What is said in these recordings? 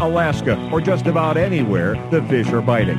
Alaska, or just about anywhere the fish are biting.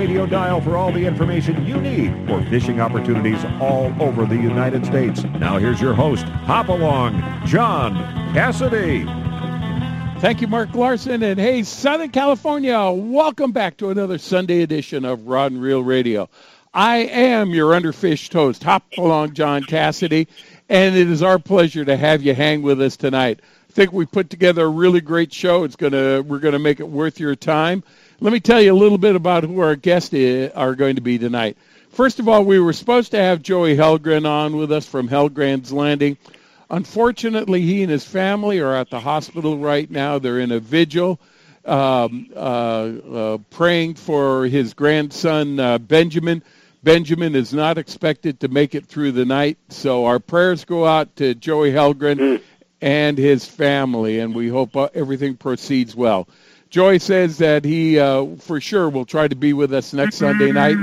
radio dial for all the information you need for fishing opportunities all over the United States. Now here's your host, Hop Along, John Cassidy. Thank you, Mark Larson. And hey, Southern California, welcome back to another Sunday edition of Rod and Reel Radio. I am your underfished host, Hop Along John Cassidy, and it is our pleasure to have you hang with us tonight. I think we put together a really great show. It's gonna we're gonna make it worth your time. Let me tell you a little bit about who our guests are going to be tonight. First of all, we were supposed to have Joey Helgren on with us from Helgren's Landing. Unfortunately, he and his family are at the hospital right now. They're in a vigil, um, uh, uh, praying for his grandson uh, Benjamin. Benjamin is not expected to make it through the night, so our prayers go out to Joey Helgren mm and his family, and we hope uh, everything proceeds well. Joy says that he, uh, for sure, will try to be with us next Sunday night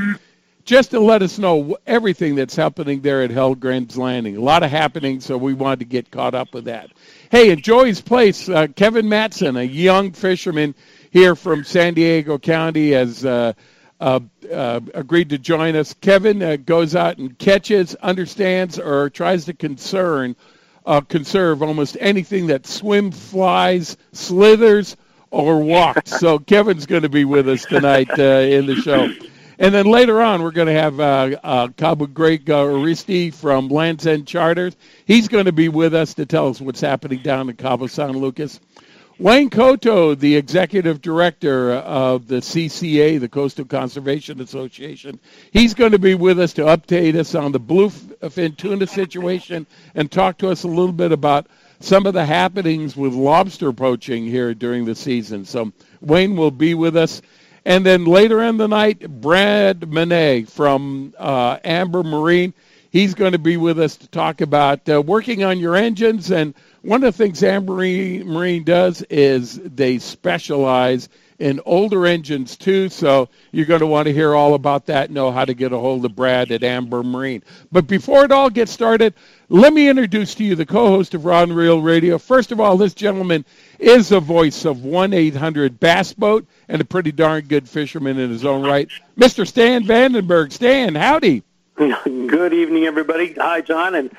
just to let us know everything that's happening there at Helgren's Landing. A lot of happening, so we wanted to get caught up with that. Hey, at Joey's place, uh, Kevin Matson, a young fisherman here from San Diego County, has uh, uh, uh agreed to join us. Kevin uh, goes out and catches, understands, or tries to concern – uh, conserve almost anything that swim flies, slithers, or walks. so Kevin's going to be with us tonight uh, in the show. And then later on, we're going to have uh, uh, Cabo Greg Aristi from Land's End Charters. He's going to be with us to tell us what's happening down in Cabo San Lucas. Wayne Kotow, the executive director of the CCA, the Coastal Conservation Association, he's going to be with us to update us on the bluefin tuna situation and talk to us a little bit about some of the happenings with lobster poaching here during the season. So Wayne will be with us. And then later in the night, Brad Monet from uh, Amber Marine, he's going to be with us to talk about uh, working on your engines and – one of the things Amber Marine does is they specialize in older engines too, so you're going to want to hear all about that, know how to get a hold of Brad at Amber Marine. But before it all gets started, let me introduce to you the co-host of Rod and Reel Radio. First of all, this gentleman is the voice of 1-800 Bass Boat and a pretty darn good fisherman in his own right, Mr. Stan Vandenberg. Stan, howdy. Good evening, everybody. Hi, John and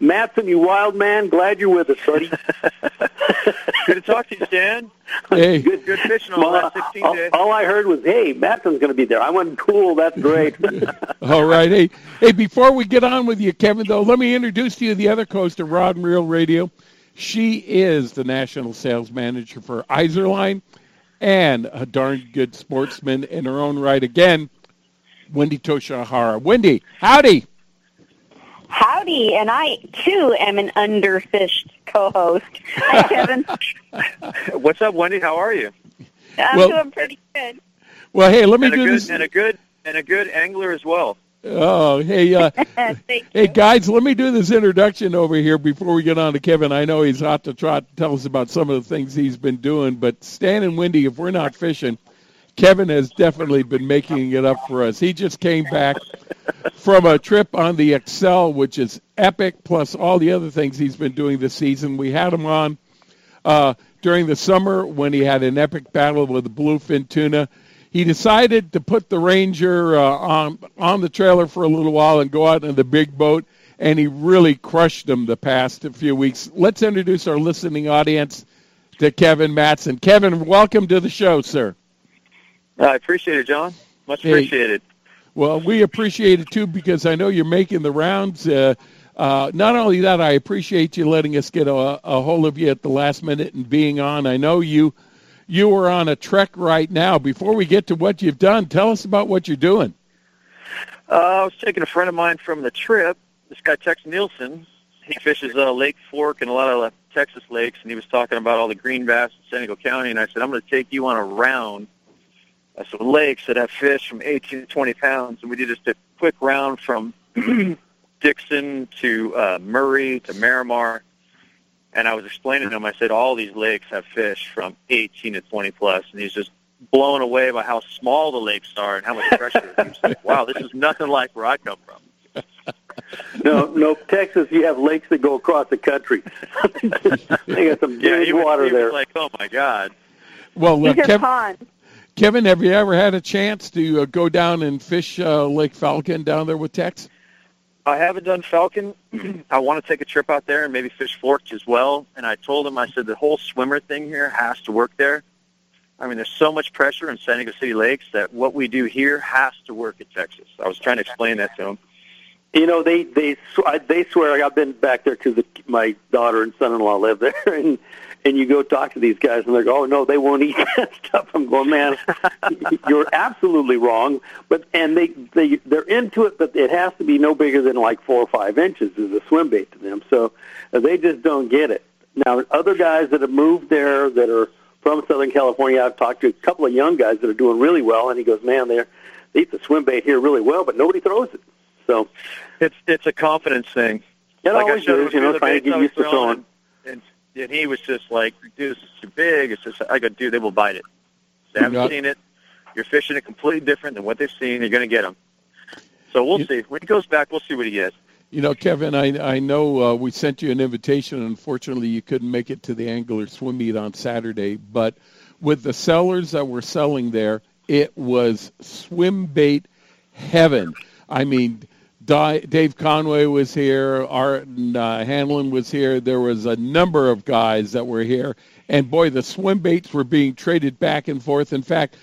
Matson, you wild man. Glad you're with us, buddy. good to talk to you, Stan. Hey, good, good fishing on well, the last 16 all, days. All I heard was, "Hey, Matson's going to be there." I went, "Cool, that's great." all right, hey, hey. Before we get on with you, Kevin, though, let me introduce to you the other coast of Rod and Reel Radio. She is the national sales manager for Izorline and a darn good sportsman in her own right. Again, Wendy Toshihara. Wendy, howdy. Howdy, and I too am an underfished co-host. Hi, Kevin. What's up, Wendy? How are you? I'm well, doing pretty good. Well, hey, let me and do good, this. And a good and a good angler as well. Oh, hey, uh, hey, guys, let me do this introduction over here before we get on to Kevin. I know he's hot to trot to tell us about some of the things he's been doing, but Stan and Wendy, if we're not fishing, Kevin has definitely been making it up for us. He just came back from a trip on the Excel, which is epic, plus all the other things he's been doing this season. We had him on uh, during the summer when he had an epic battle with the bluefin tuna. He decided to put the Ranger uh, on on the trailer for a little while and go out in the big boat, and he really crushed them the past few weeks. Let's introduce our listening audience to Kevin Matson. Kevin, welcome to the show, sir. I appreciate it, John. Much Hey. appreciated. Well, we appreciate it too because I know you're making the rounds. Uh, uh, not only that, I appreciate you letting us get a, a hold of you at the last minute and being on. I know you you are on a trek right now. Before we get to what you've done, tell us about what you're doing. Uh, I was taking a friend of mine from the trip. This guy Tex Nielsen. He fishes uh, Lake Fork and a lot of uh, Texas lakes, and he was talking about all the green bass in San Diego County. And I said, I'm going to take you on a round of some lakes that have fish from 18 to 20 pounds. And we did just a quick round from Dixon to uh, Murray to Miramar. And I was explaining to him, I said, all these lakes have fish from 18 to 20 plus, and he's just blown away by how small the lakes are and how much pressure. he was like, wow, this is nothing like where I come from. No, no, Texas, you have lakes that go across the country. they got some Yeah, big he water he there. like, oh my god. Well, uh, These Kev- ponds. Kevin, have you ever had a chance to uh, go down and fish uh, Lake Falcon down there with Tex? I haven't done Falcon. I want to take a trip out there and maybe fish Forks as well. And I told him, I said, the whole swimmer thing here has to work there. I mean, there's so much pressure in San Diego City Lakes that what we do here has to work at Texas. I was trying to explain that to him. You know, they they sw- I- they swear. Like, I've been back there because my daughter and son-in-law live there, and and you go talk to these guys, and they're go, oh no, they won't eat that stuff. I'm going, man, you're absolutely wrong. But and they they they're into it, but it has to be no bigger than like four or five inches is a swim bait to them. So uh, they just don't get it. Now, other guys that have moved there that are from Southern California, I've talked to a couple of young guys that are doing really well, and he goes, man, they're they eat the swim bait here really well, but nobody throws it. So It's it's a confidence thing. it like always I is, you know, trying to get used to throwing, throwing. and, and he was just like, dude, this is too big. It's just, I go, dude, they will bite it. They haven't Yeah. seen it. You're fishing it completely different than what they've seen. You're going to get them. So we'll You- see. When he goes back, we'll see what he gets. You know, Kevin, I I know uh, we sent you an invitation. Unfortunately, you couldn't make it to the angler swim meet on Saturday. But with the sellers that were selling there, it was swim bait heaven. I mean, Dave Conway was here. Art uh, Hanlon was here. There was a number of guys that were here, and boy, the swim baits were being traded back and forth. In fact,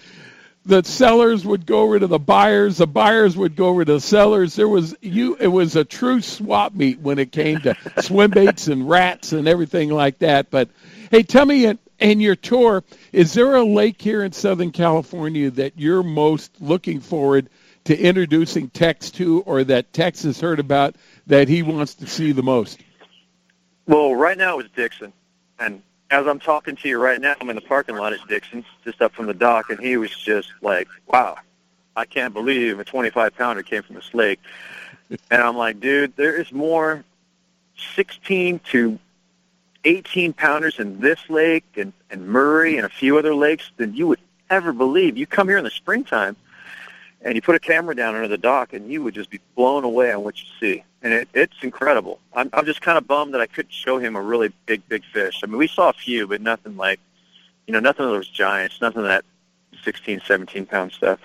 the sellers would go over to the buyers, the buyers would go over to the sellers. There was you it was a true swap meet when it came to swim baits and rats and everything like that. But hey, tell me in, in your tour, is there a lake here in Southern California that you're most looking forward to introducing Tex to or that Tex has heard about that he wants to see the most? Well, right now it's Dixon, and as I'm talking to you right now, I'm in the parking lot at Dixon, just up from the dock, and he was just like, "Wow, I can't believe a 25 pounder came from this lake." and I'm like, "Dude, there is more 16 to 18 pounders in this lake and and Murray and a few other lakes than you would ever believe. You come here in the springtime." And you put a camera down under the dock, and you would just be blown away on what you see and it, it's incredible. I'm, I'm just kind of bummed that I couldn't show him a really big, big fish. I mean, we saw a few, but nothing like, you know, nothing of those giants, nothing of that 16, 17 pound stuff.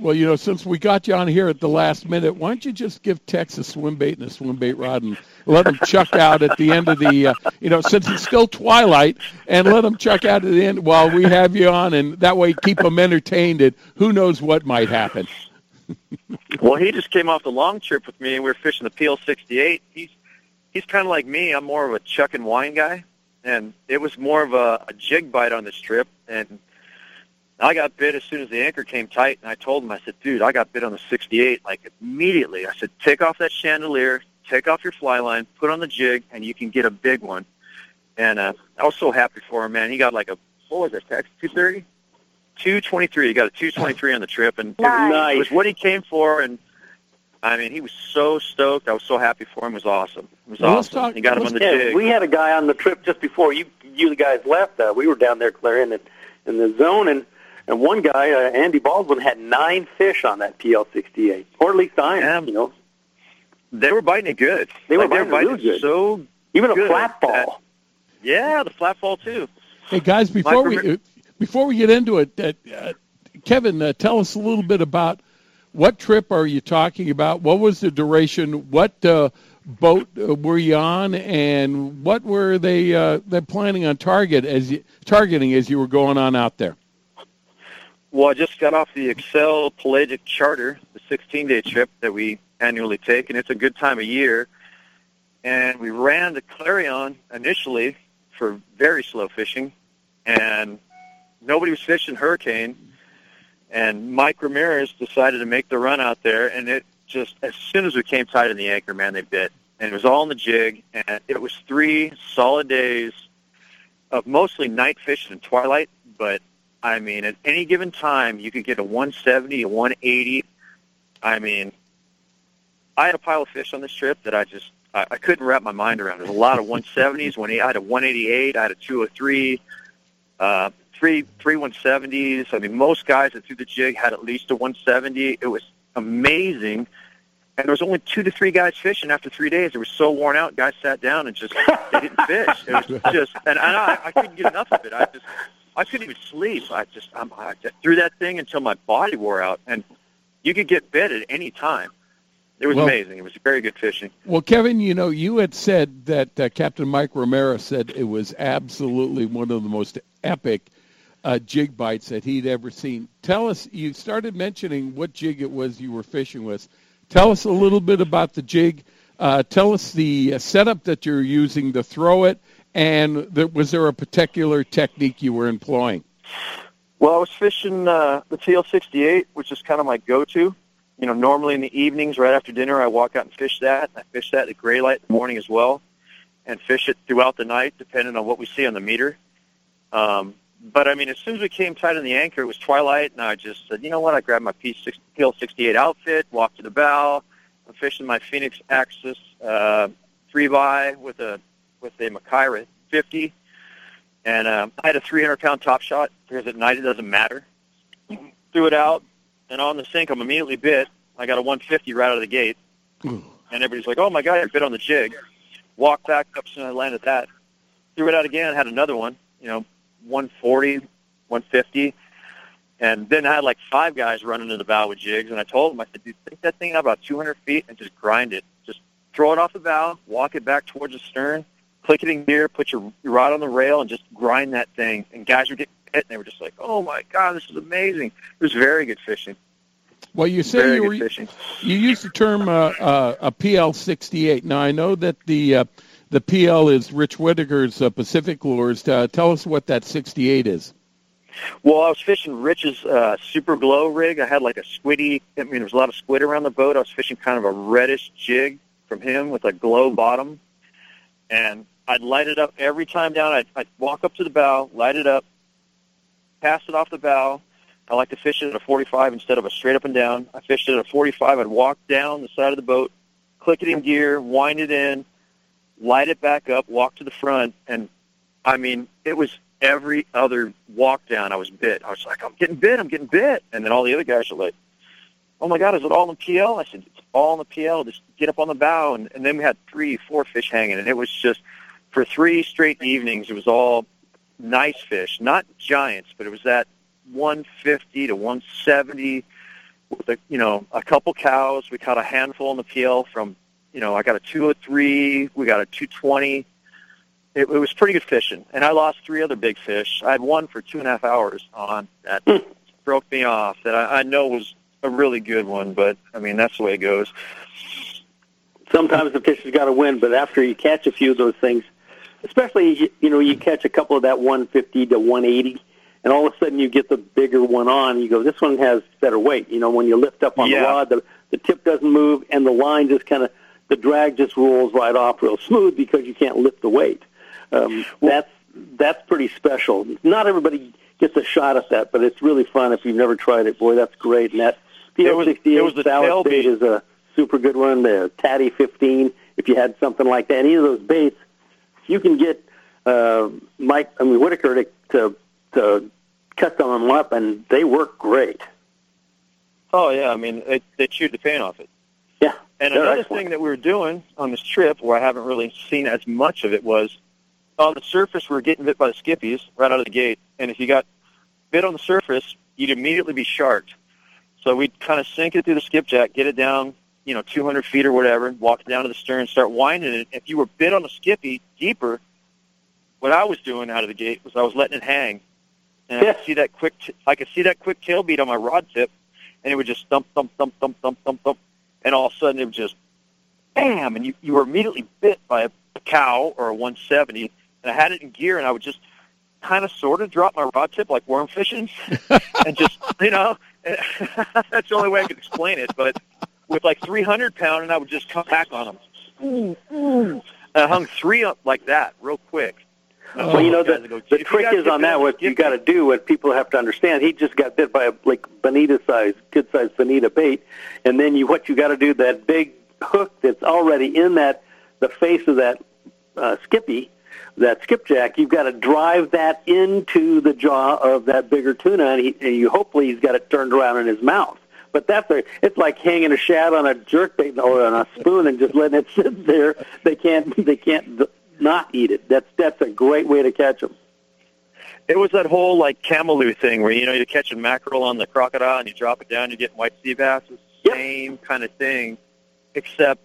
Well, you know, since we got you on here at the last minute, why don't you just give Tex a swim bait and a swim bait rod and let him chuck out at the end of the, uh, you know, since it's still twilight, and let him chuck out at the end while we have you on, and that way keep them entertained. And who knows what might happen. Well, he just came off the long trip with me, and we were fishing the PL 68. He's he's kind of like me. I'm more of a chuck and wine guy, and it was more of a, a jig bite on this trip. And I got bit as soon as the anchor came tight, and I told him, I said, "Dude, I got bit on the 68 like immediately." I said, "Take off that chandelier, take off your fly line, put on the jig, and you can get a big one." And uh, I was so happy for him, man. He got like a what was it, Tex? 230. 223. He got a 223 on the trip, and it was- Nice. it was what he came for. And I mean, he was so stoked. I was so happy for him. It was awesome. It was Well, awesome. talk- he got him let's- on the Yeah, jig. we had a guy on the trip just before you you guys left. Uh, we were down there clearing it in the zone, and and one guy, uh, Andy Baldwin, had nine fish on that PL sixty eight, or at least nine. Yeah. You know, they were biting it good. They were Like, biting it biting real good. So even a flat ball. yeah, the flat ball too. Hey guys, before we Mike, before we get into it, uh, uh, Kevin, uh, tell us a little bit about what trip are you talking about? What was the duration? What uh, boat uh, were you on, and what were they uh, they planning on target as you, targeting as you were going on out there? Well, I just got off the Excel Pelagic Charter, the 16-day trip that we annually take, and it's a good time of year. And we ran the Clarion initially for very slow fishing, and nobody was fishing Hurricane. And Mike Ramirez decided to make the run out there, and it just as soon as we came tight in the anchor, man, they bit, and it was all in the jig, and it was three solid days of mostly night fishing and twilight, but I mean, at any given time, you could get a 170, a 180. I mean, I had a pile of fish on this trip that I just I, I couldn't wrap my mind around. There's a lot of 170s. When I had a 188, I had a 203, uh, three three 170s. I mean, most guys that threw the jig had at least a 170. It was amazing. And there was only two to three guys fishing after three days. They were so worn out. Guys sat down and just they didn't fish. It was just, and, and I, I couldn't get enough of it. I just I couldn't even sleep. I just I'm, I just threw that thing until my body wore out, and you could get bit at any time. It was Well- amazing. It was very good fishing. Well, Kevin, you know, you had said that uh, Captain Mike Romero said it was absolutely one of the most epic uh, jig bites that he'd ever seen. Tell us, you started mentioning what jig it was you were fishing with. Tell us a little bit about the jig. Uh, tell us the uh, setup that you're using to throw it, and there, was there a particular technique you were employing? Well, I was fishing uh, the PL68, which is kind of my go-to. You know, normally in the evenings, right after dinner, I walk out and fish that. I fish that at gray light in the morning as well, and fish it throughout the night, depending on what we see on the meter. Um, but I mean, as soon as we came tight on the anchor, it was twilight, and I just said, you know what? I grabbed my P TL68 outfit, walked to the bow. I'm fishing my Phenix Axis uh, three by with a with a Makaira 50, and um, I had a 300 pound top shot because at night it doesn't matter. Threw it out, and on the sink I'm immediately bit. I got a 150 right out of the gate, and everybody's like, "Oh my god, you bit on the jig." Walked back up, and I landed that. Threw it out again, had another one. You know, 140, 150. And then I had like five guys running to the bow with jigs, and I told them, I said, dude, take that thing out about 200 feet and just grind it. Just throw it off the bow, walk it back towards the stern, click it in gear, put your, your rod on the rail, and just grind that thing. And guys were getting hit, and they were just like, oh my God, this is amazing. It was very good fishing. Well, you say Very you were fishing. You used the term uh, uh, a PL68. Now I know that the uh, the PL is Rich Whittaker's uh, Pacific Lures. Uh, tell us what that 68 is. Well, I was fishing Rich's uh, super glow rig. I had like a squiddy. I mean, there was a lot of squid around the boat. I was fishing kind of a reddish jig from him with a glow bottom, and I'd light it up every time down. I'd, I'd walk up to the bow, light it up, pass it off the bow. I like to fish it at a 45 instead of a straight up and down. I fished it at a 45. I'd walk down the side of the boat, click it in gear, wind it in, light it back up, walk to the front, and I mean, it was every other walk down I was bit. I was like, I'm getting bit, I'm getting bit. And then all the other guys are like, oh my God, is it all in the PL? I said, it's all in the PL. Just get up on the bow. And, and then we had three, four fish hanging. And it was just, for three straight evenings, it was all nice fish. Not giants, but it was that 150 to 170 with a, you know, a couple cows. We caught a handful in the PL from, you know, I got a 203, we got a 220 it, it was pretty good fishing, and I lost three other big fish. I had one for two and a half hours on that hmm. broke me off. That I, I know was a really good one, but I mean that's the way it goes. sometimes the fish has got to win, but after you catch a few of those things, especially you- know you catch a couple of that 150 to 180, and all of a sudden you get the bigger one on. You go, this one has better weight. You know, when you lift up on the rod, the the tip doesn't move, and the line just kind of the drag just rolls right off real smooth because you can't lift the weight. Um, that's that's pretty special. Not everybody gets a shot at that, but it's really fun if you've never tried it. Boy, that's great. And that It PL68 it salad bait bait. is a super good one. The Tatty 15, if you had something like that, any of those baits, you can get uh, Mike, I mean Whitaker to, to to cut them up, and they work great. Oh yeah, I mean it, they chewed the paint off it. Yeah, And another excellent. thing that we were doing on this trip, where I haven't really seen as much of it, was on the surface we were getting bit by the skippies right out of the gate, and if you got bit on the surface, you'd immediately be sharked. So we'd kind of sink it through the skipjack, get it down you know, 200 feet or whatever, walk down to the stern, start winding it. If you were bit on the skippy deeper, what I was doing out of the gate was I was letting it hang, and I could see that quick. T- I could see that quick tail beat on my rod tip, and it would just thump, thump, thump, thump, thump, thump, thump, and all of a sudden it would just bam, and you you were immediately bit by a cow or a 170, and I had it in gear, and I would just kind of sort of drop my rod tip like worm fishing, and just you know, that's the only way I could explain it, but with like 300 pound, and I would just come back on them. Ooh, I hung three up like that real quick. Well, you know the, go, the trick is on that. What you got to do, what people have to understand, he just got bit by a like bonita size, good size bonita bait, and then you what you got to do that big hook that's already in that the face of that uh, skippy, that skipjack. You've got to drive that into the jaw of that bigger tuna, and, he, and you hopefully he's got it turned around in his mouth. But that's a, it's like hanging a shad on a jerk bait or on a spoon and just letting it sit there. They can't they can't not eat it. That's that's a great way to catch them. It was that whole like cameloo thing where you know you're catching mackerel on the crocodile and you drop it down, you're getting white sea bass. It's the yep. same kind of thing, except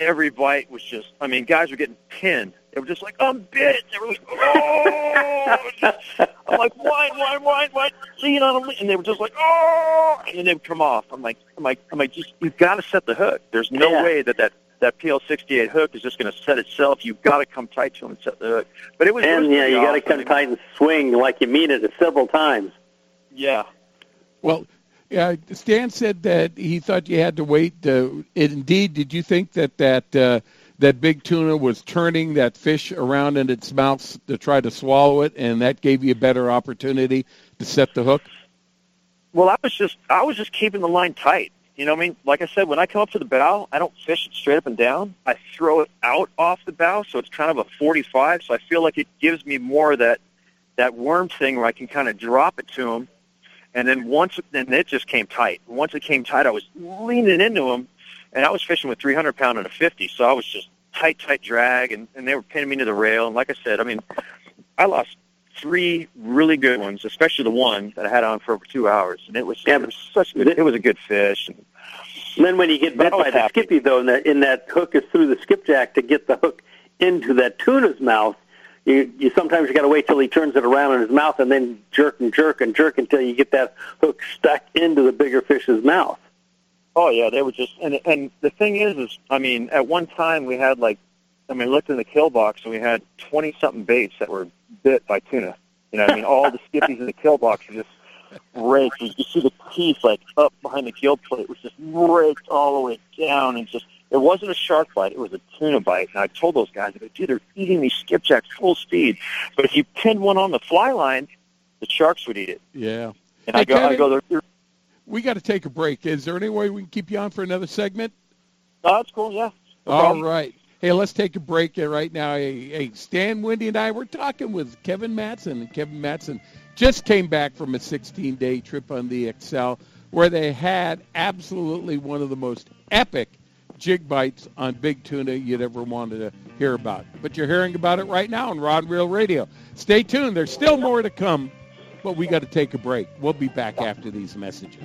every bite was just. I mean, guys were getting pinned. They were just like, I'm bit. They were like, oh. I'm like, wine, wine, wine, wine. Lean on them, and they were just like, oh, and then they would come off. I'm like, I'm like, I'm like, just you've got to set the hook. There's no yeah. way that that that PL68 hook is just going to set itself. You've got to come tight to them and set the hook. But it was and yeah, you got to come tight and swing like you mean it several times. Yeah. Well, yeah, Stan said that he thought you had to wait. Uh, indeed, did you think that that uh, that big tuna was turning that fish around in its mouth to try to swallow it, and that gave you a better opportunity to set the hook? Well, I was just I was just keeping the line tight. You know, what I mean, like I said, when I come up to the bow, I don't fish it straight up and down. I throw it out off the bow, so it's kind of a 45. So I feel like it gives me more of that that worm thing where I can kind of drop it to him, and then once then it just came tight. Once it came tight, I was leaning into him, and I was fishing with 300 pound and a 50, so I was just tight, tight drag, and, and they were pinning me to the rail. And like I said, I mean, I lost three really good ones, especially the one that I had on for over two hours, and it was, yeah, it was such good. It was a good fish. And, then when you get bit by the happy. skippy, though, and, the, and that hook is through the skipjack to get the hook into that tuna's mouth, you, you sometimes you got to wait till he turns it around in his mouth and then jerk and jerk and jerk until you get that hook stuck into the bigger fish's mouth. Oh yeah, they were just and and the thing is, is I mean, at one time we had like, I mean, I looked in the kill box and we had twenty something baits that were bit by tuna. You know, I mean, all the skippies in the kill box are just raked. You, you see the teeth like up behind the gill plate it was just raked all the way down and just. It wasn't a shark bite; it was a tuna bite. And I told those guys, I go, dude, they're eating these skipjacks full speed. But if you pinned one on the fly line, the sharks would eat it. Yeah. And hey, I go, Kevin, I go, they're, they're we got to take a break. Is there any way we can keep you on for another segment? Oh, that's cool. Yeah. No All problem. right. Hey, let's take a break right now. Hey, hey, Stan Wendy and I we're talking with Kevin Matson, and Kevin Matson just came back from a 16-day trip on the Excel, where they had absolutely one of the most epic jig bites on big tuna you'd ever wanted to hear about. But you're hearing about it right now on Rod Reel Radio. Stay tuned. There's still more to come but we got to take a break. We'll be back after these messages.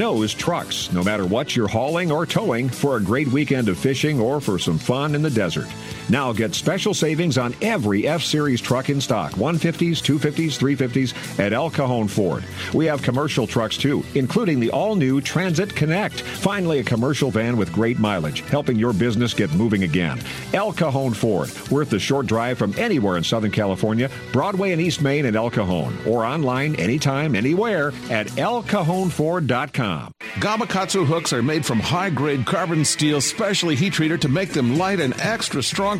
knows trucks, no matter what you're hauling or towing, for a great weekend of fishing or for some fun in the desert. Now get special savings on every F Series truck in stock 150s, 250s, 350s at El Cajon Ford. We have commercial trucks too, including the all new Transit Connect. Finally, a commercial van with great mileage, helping your business get moving again. El Cajon Ford, worth the short drive from anywhere in Southern California, Broadway and East Main at El Cajon, or online anytime, anywhere at elcajonford.com. Gamakatsu hooks are made from high grade carbon steel specially heat treated to make them light and extra strong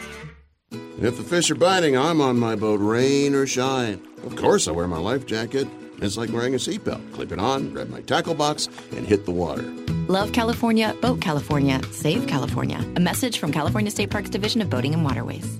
If the fish are biting, I'm on my boat, rain or shine. Of course, I wear my life jacket. It's like wearing a seatbelt. Clip it on, grab my tackle box, and hit the water. Love California, Boat California, Save California. A message from California State Parks Division of Boating and Waterways.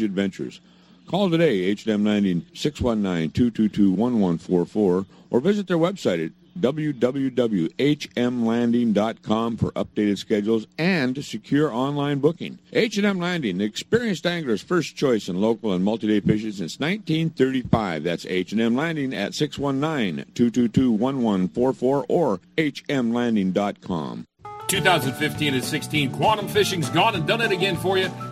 adventures. Call today, H&M 90 619-222-1144, or visit their website at www.hmlanding.com for updated schedules and secure online booking. H&M Landing, the experienced angler's first choice in local and multi-day fishing since 1935. That's H&M Landing at 619-222-1144 or hmlanding.com. 2015 and 16 Quantum Fishing's gone and done it again for you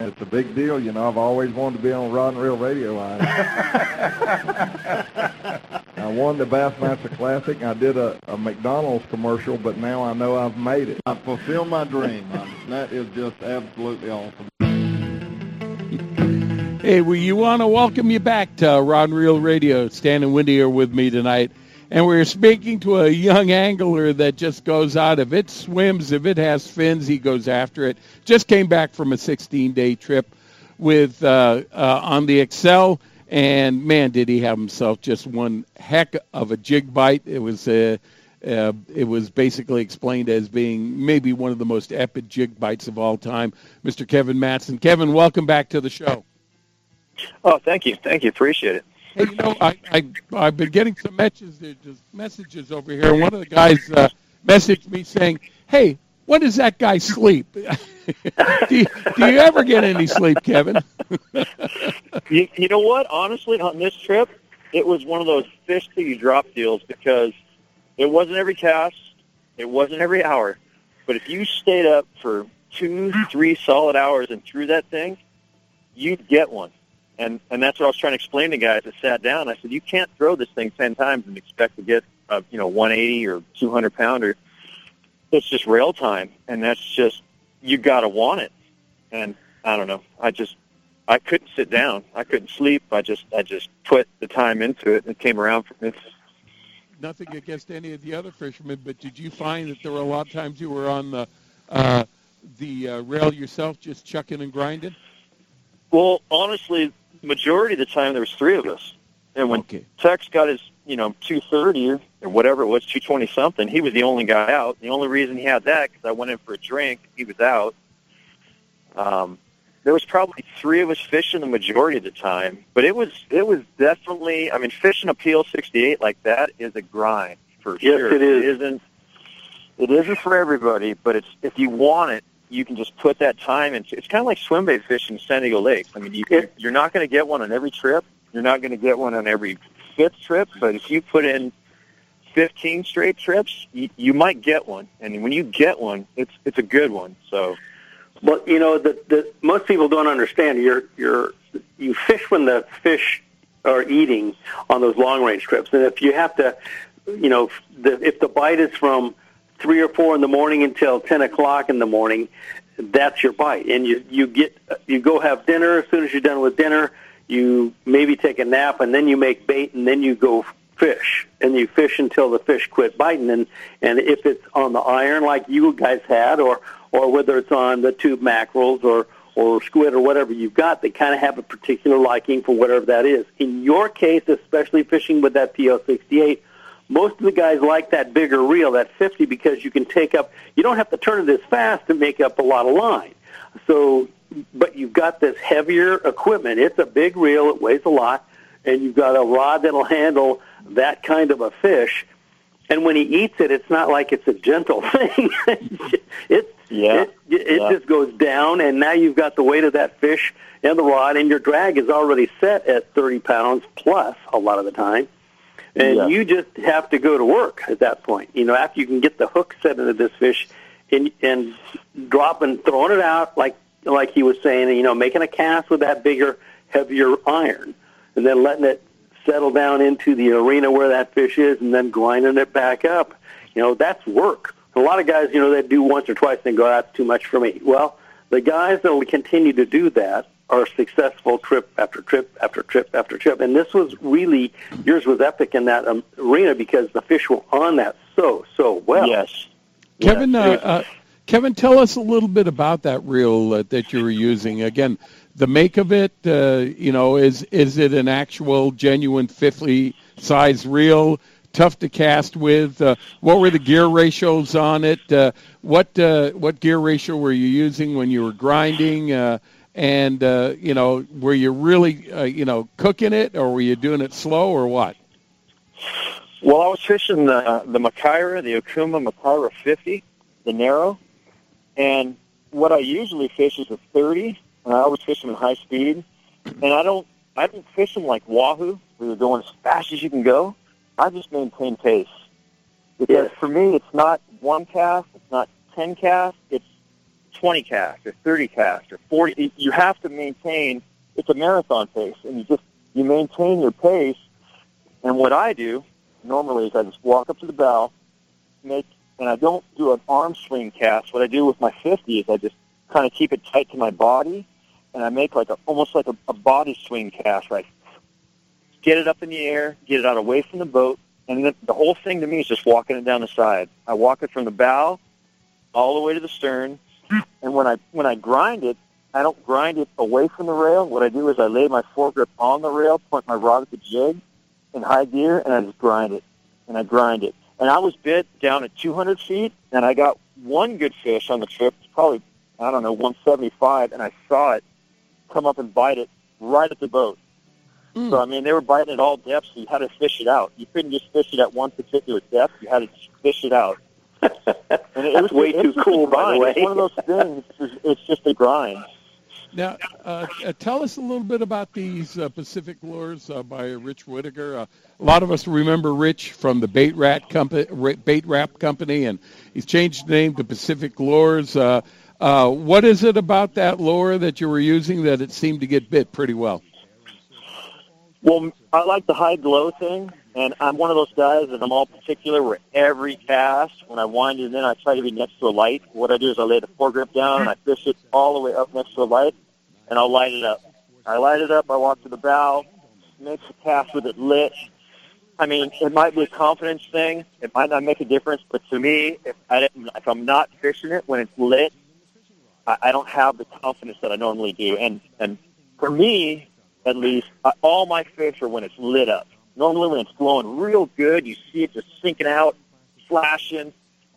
It's a big deal, you know. I've always wanted to be on Rod and Reel Radio. I, I won the Bassmaster Classic. I did a, a McDonald's commercial, but now I know I've made it. I fulfilled my dream. I, that is just absolutely awesome. Hey, we you want to welcome you back to Rod and Reel Radio. Stan and Wendy are with me tonight. And we're speaking to a young angler that just goes out. If it swims, if it has fins, he goes after it. Just came back from a 16-day trip with uh, uh, on the Excel, and man, did he have himself just one heck of a jig bite. It was uh, uh, it was basically explained as being maybe one of the most epic jig bites of all time. Mr. Kevin Matson. Kevin, welcome back to the show. Oh, thank you, thank you, appreciate it. You know, I, I I've been getting some messages messages over here. One of the guys uh, messaged me saying, "Hey, when does that guy sleep? do, you, do you ever get any sleep, Kevin?" you, you know what? Honestly, on this trip, it was one of those fish that you drop deals because it wasn't every cast, it wasn't every hour, but if you stayed up for two, three solid hours and threw that thing, you'd get one. And and that's what I was trying to explain to guys that sat down. I said, you can't throw this thing ten times and expect to get a you know 180 or 200 pounder. It's just rail time, and that's just you got to want it. And I don't know. I just I couldn't sit down. I couldn't sleep. I just I just put the time into it, and it came around for me. Nothing against any of the other fishermen, but did you find that there were a lot of times you were on the uh, the uh, rail yourself, just chucking and grinding? Well, honestly, majority of the time there was three of us. And when Okay. Tex got his, you know, 230 or whatever it was, 220 something, he was the only guy out. The only reason he had that because I went in for a drink, he was out. Um, there was probably three of us fishing the majority of the time, but it was it was definitely. I mean, fishing a PL 68 like that is a grind for Yes, sure. it is. It isn't. It isn't for everybody, but it's if you want it, you can just put that time into. It's kind of like swim bait fishing in San Diego Lake. I mean, you, you're not going to get one on every trip. You're not going to get one on every fifth trip, but if you put in 15 straight trips, you, you might get one. And when you get one, it's it's a good one. So, But you know, the, the most people don't understand. You're you're you fish when the fish are eating on those long range trips, and if you have to, you know, the, if the bite is from three or four in the morning until ten o'clock in the morning, that's your bite, and you you get you go have dinner as soon as you're done with dinner. you maybe take a nap and then you make bait and then you go fish and you fish until the fish quit biting and and if it's on the iron like you guys had or or whether it's on the tube mackerels or or squid or whatever you've got, they kind of have a particular liking for whatever that is. In your case, especially fishing with that PL68, most of the guys like that bigger reel, that 50, because you can take up, you don't have to turn it as fast to make up a lot of line. So, but you've got this heavier equipment. It's a big reel, it weighs a lot, and you've got a rod that'll handle that kind of a fish. And when he eats it, it's not like it's a gentle thing. it's Yeah. it, it Yeah. just goes down, and now you've got the weight of that fish and the rod, and your drag is already set at 30 pounds plus a lot of the time. And Yeah. you just have to go to work at that point. You know, after you can get the hook set into this fish and, and dropping, throwing it out like like he was saying, you know, making a cast with that bigger, heavier iron, and then letting it settle down into the arena where that fish is, and then grinding it back up. You know, that's work. A lot of guys, you know, they do once or twice and go, that's too much for me. Well, the guys that will continue to do that are successful trip after trip after trip after trip. And this was really, yours was epic in that um, arena because the fish were on that so, so well. Yes. Kevin, Yeah. uh, uh, Kevin, tell us a little bit about that reel uh, that you were using. Again, the make of it. Uh, you know, is is it an actual, genuine fifty size reel? Tough to cast with. Uh, what were the gear ratios on it? Uh, what uh, what gear ratio were you using when you were grinding? And uh, you know, were you really uh, you know cooking it, or were you doing it slow, or what? Well, I was fishing the the Makaira, the Okuma Makaira 50, the narrow, and what I usually fish is a 30, and I always fish them in high speed. And I don't I don't fish them like Wahoo, where you're going as fast as you can go. I just maintain pace because Yes. for me, it's not one cast, it's not 10 casts, it's 20 casts or 30 casts or 40. You have to maintain. It's a marathon pace, and you just you maintain your pace. And what I do normally is I just walk up to the bow, make, and I don't do an arm swing cast. What I do with my 50 is I just kind of keep it tight to my body, and I make like a almost like a, a body swing cast. Right, get it up in the air, get it out away from the boat, and then the whole thing to me is just walking it down the side. I walk it from the bow all the way to the stern, and when I when I grind it, I don't grind it away from the rail. What I do is I lay my foregrip on the rail, point my rod at the jig in high gear, and I just grind it, and I grind it. And I was bit down at 200 feet, and I got one good fish on the trip. It's probably I don't know 175, and I saw it come up and bite it right at the boat. So mm. I mean, they were biting at all depths. So you had to fish it out. You couldn't just fish it at one particular depth. You had to fish it out. And it, it That's was way it's too cool, by the way. It's one of those things. It's, it's just a grind. Now, uh, uh, tell us a little bit about these uh, Pacific lures uh, by Rich Whitaker. Uh, a lot of us remember Rich from the Bait Rat company, Bait Wrap Company, and he's changed the name to Pacific Lures. Uh, uh, what is it about that lure that you were using that it seemed to get bit pretty well? Well, I like the high glow thing, and I'm one of those guys that I'm all particular where every cast, when I wind it in, I try to be next to a light. What I do is I lay the foregrip down and I fish it all the way up next to a light, and I'll light it up. I light it up, I walk to the bow, make the cast with it lit. I mean, it might be a confidence thing. It might not make a difference, but to me, if, I if I'm not fishing it when it's lit, I, I don't have the confidence that I normally do. And and for me, at least, uh, all my fish are when it's lit up. Normally, when it's glowing real good, you see it just sinking out, flashing.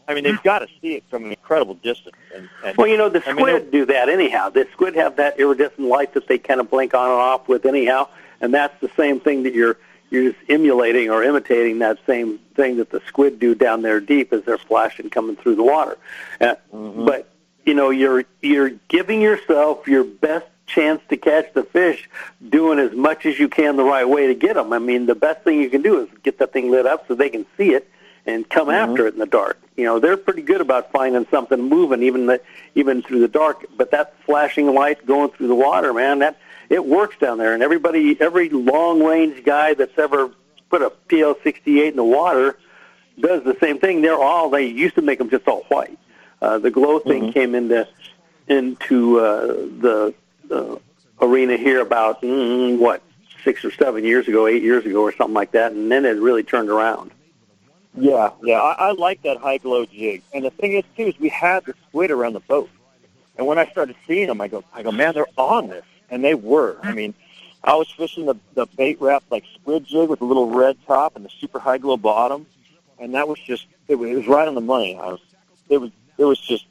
I mean, they've got to see it from an incredible distance. And, and Well, you know, the I squid mean, do that anyhow. The squid have that iridescent light that they kind of blink on and off with anyhow, and that's the same thing that you're you're just emulating or imitating that same thing that the squid do down there deep as they're flashing coming through the water. Uh, But you know, you're you're giving yourself your best chance to catch the fish, doing as much as you can the right way to get them. I mean, the best thing you can do is get that thing lit up so they can see it and come after it in the dark. You know, they're pretty good about finding something moving, even the, even through the dark. But that flashing light going through the water, man, that it works down there. And everybody, every long range guy that's ever put a PL sixty eight in the water does the same thing. They're all they used to make them just all white. Uh, the glow thing came into into uh, the uh, arena here about mm, what six or seven years ago, eight years ago, or something like that, and then it really turned around. Yeah, yeah, I, I like that high glow jig. And the thing is, too, is we had the squid around the boat, and when I started seeing them, I go, I go, man, they're on this, and they were. I mean, I was fishing the the bait wrap like squid jig with a little red top and the super high glow bottom, and that was just it was, it was right on the money. I was, it was it was just,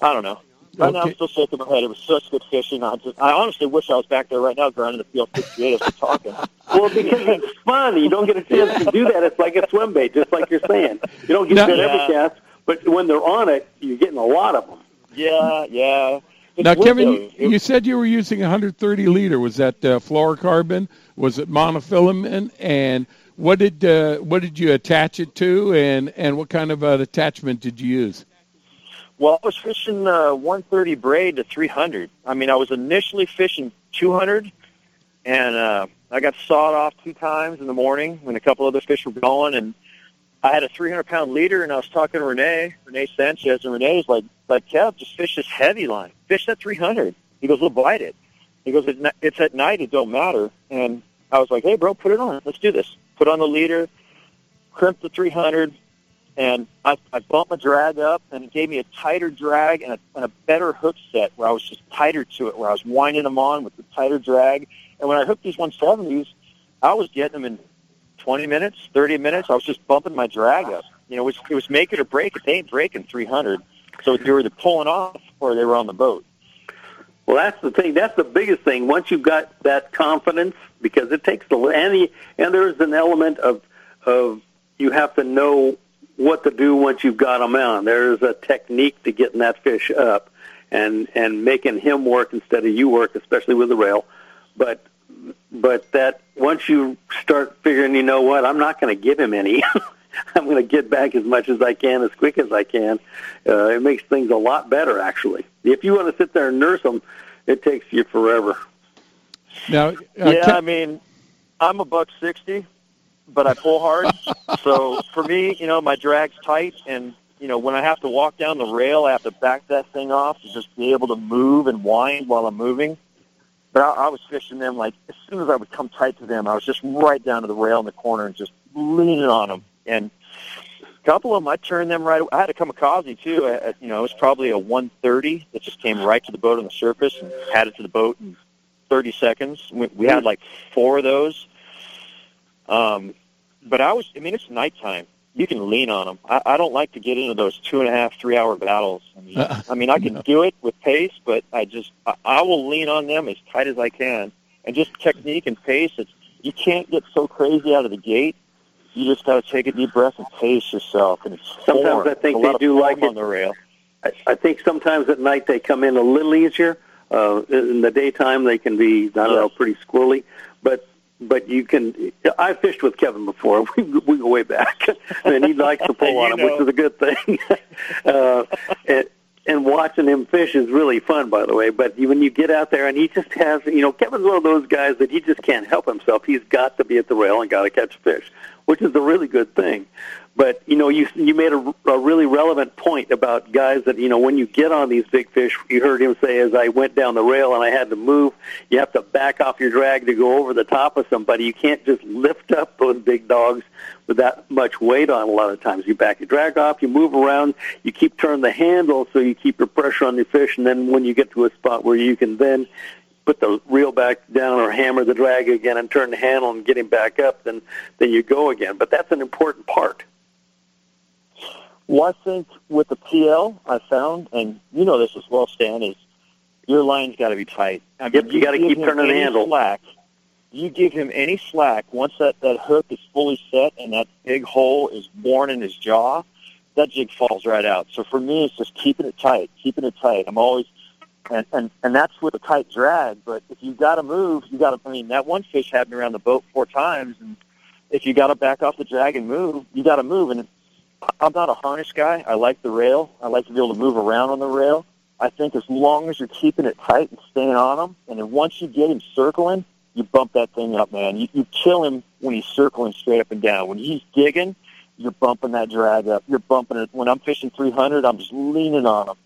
I don't know. Right now, I'm still shaking my head. It was such good fishing. I just, I honestly wish I was back there right now, grinding the PL68 as we're talking. Well, because it's fun. You don't get a chance to do that. It's like a swim bait, just like you're saying. You don't get No. that every cast, but when they're on it, you're getting a lot of them. Yeah, yeah. It's Now, Kevin, windows. you, you said you were using 130 liter. Was that uh, fluorocarbon? Was it monofilament? And what did uh, what did you attach it to? And and what kind of uh, attachment did you use? Well, I was fishing uh, 130 braid to 300. I mean, I was initially fishing 200, and uh, I got sawed off two times in the morning when a couple other fish were going, and I had a 300 pound leader, and I was talking to Renee, Renee Sanchez, and Renee's like, like Kev, just fish this heavy line, fish that 300. He goes, we'll bite it. He goes, it's at night, it don't matter. And I was like, hey, bro, put it on. Let's do this. Put on the leader, crimp the 300, and I, I bumped my drag up, and it gave me a tighter drag and a, and a better hook set where I was just tighter to it, where I was winding them on with the tighter drag. And when I hooked these 170s, I was getting them in 20 minutes, 30 minutes. I was just bumping my drag up. You know, it was, it was make it or break it. They ain't breaking 300. So they were either pulling off or they were on the boat. Well, that's the thing. That's the biggest thing. Once you've got that confidence, because it takes the the, and there's an element of of you have to know what to do once you've got them on. There's a technique to getting that fish up and and making him work instead of you work, especially with the rail. But but that once you start figuring, you know what, I'm not going to give him any. I'm going to get back as much as I can, as quick as I can. Uh, it makes things a lot better, actually. If you want to sit there and nurse them, it takes you forever. Now, uh, yeah, Ke- I mean, I'm a buck sixty, but I pull hard. so for me, you know, my drag's tight, and you know, when I have to walk down the rail, I have to back that thing off to just be able to move and wind while I'm moving. But I, I was fishing them like as soon as I would come tight to them, I was just right down to the rail in the corner and just leaning on them. And a couple of them, I turned them right. I had a kamikaze too. At, you know, it was probably a 130 that just came right to the boat on the surface and had it to the boat in 30 seconds. We, we had like four of those. Um, but I was, I mean, it's nighttime. You can lean on them. I, I don't like to get into those two and a half, three hour battles. I mean, Uh, I, mean I can do it with pace, but I just, I, I will lean on them as tight as I can. And just technique and pace, it's, you can't get so crazy out of the gate. You just got to take a deep breath and pace yourself. And it's Sometimes form. I think they do like it. on the rail. I, I think sometimes at night they come in a little easier. Uh, in the daytime they can be, I don't know, pretty squirrely. But but you can. I fished with Kevin before. We we go way back, and he likes to pull on him, which is a good thing. uh, and, and watching him fish is really fun, by the way. But when you get out there and he just has, you know, Kevin's one of those guys that he just can't help himself. He's got to be at the rail and got to catch fish, which is a really good thing. But you know, you you made a, a really relevant point about guys that you know when you get on these big fish. You heard him say, as I went down the rail and I had to move, you have to back off your drag to go over the top of somebody. You can't just lift up those big dogs with that much weight on. A lot of times, you back your drag off, you move around, you keep turning the handle so you keep your pressure on your fish, and then when you get to a spot where you can then put the reel back down or hammer the drag again and turn the handle and get him back up, then then you go again. But that's an important part. Well, I think with the PL, I found, and you know this as well, Stan, is your line's got to be tight. I mean, Yep, you gotta keep turning the handle. Slack, you give him any slack once that that hook is fully set and that big hole is born in his jaw, that jig falls right out. So for me, it's just keeping it tight, keeping it tight. I'm always, and and and that's with a tight drag. But if you got to move, you got to. I mean, that one fish had me around the boat four times, and if you got to back off the drag and move, you got to move. And I'm not a harness guy. I like the rail. I like to be able to move around on the rail. I think as long as you're keeping it tight and staying on him, and then once you get him circling, you bump that thing up, man. You, you kill him when he's circling straight up and down. When he's digging, you're bumping that drag up. You're bumping it. When I'm fishing 300, I'm just leaning on him.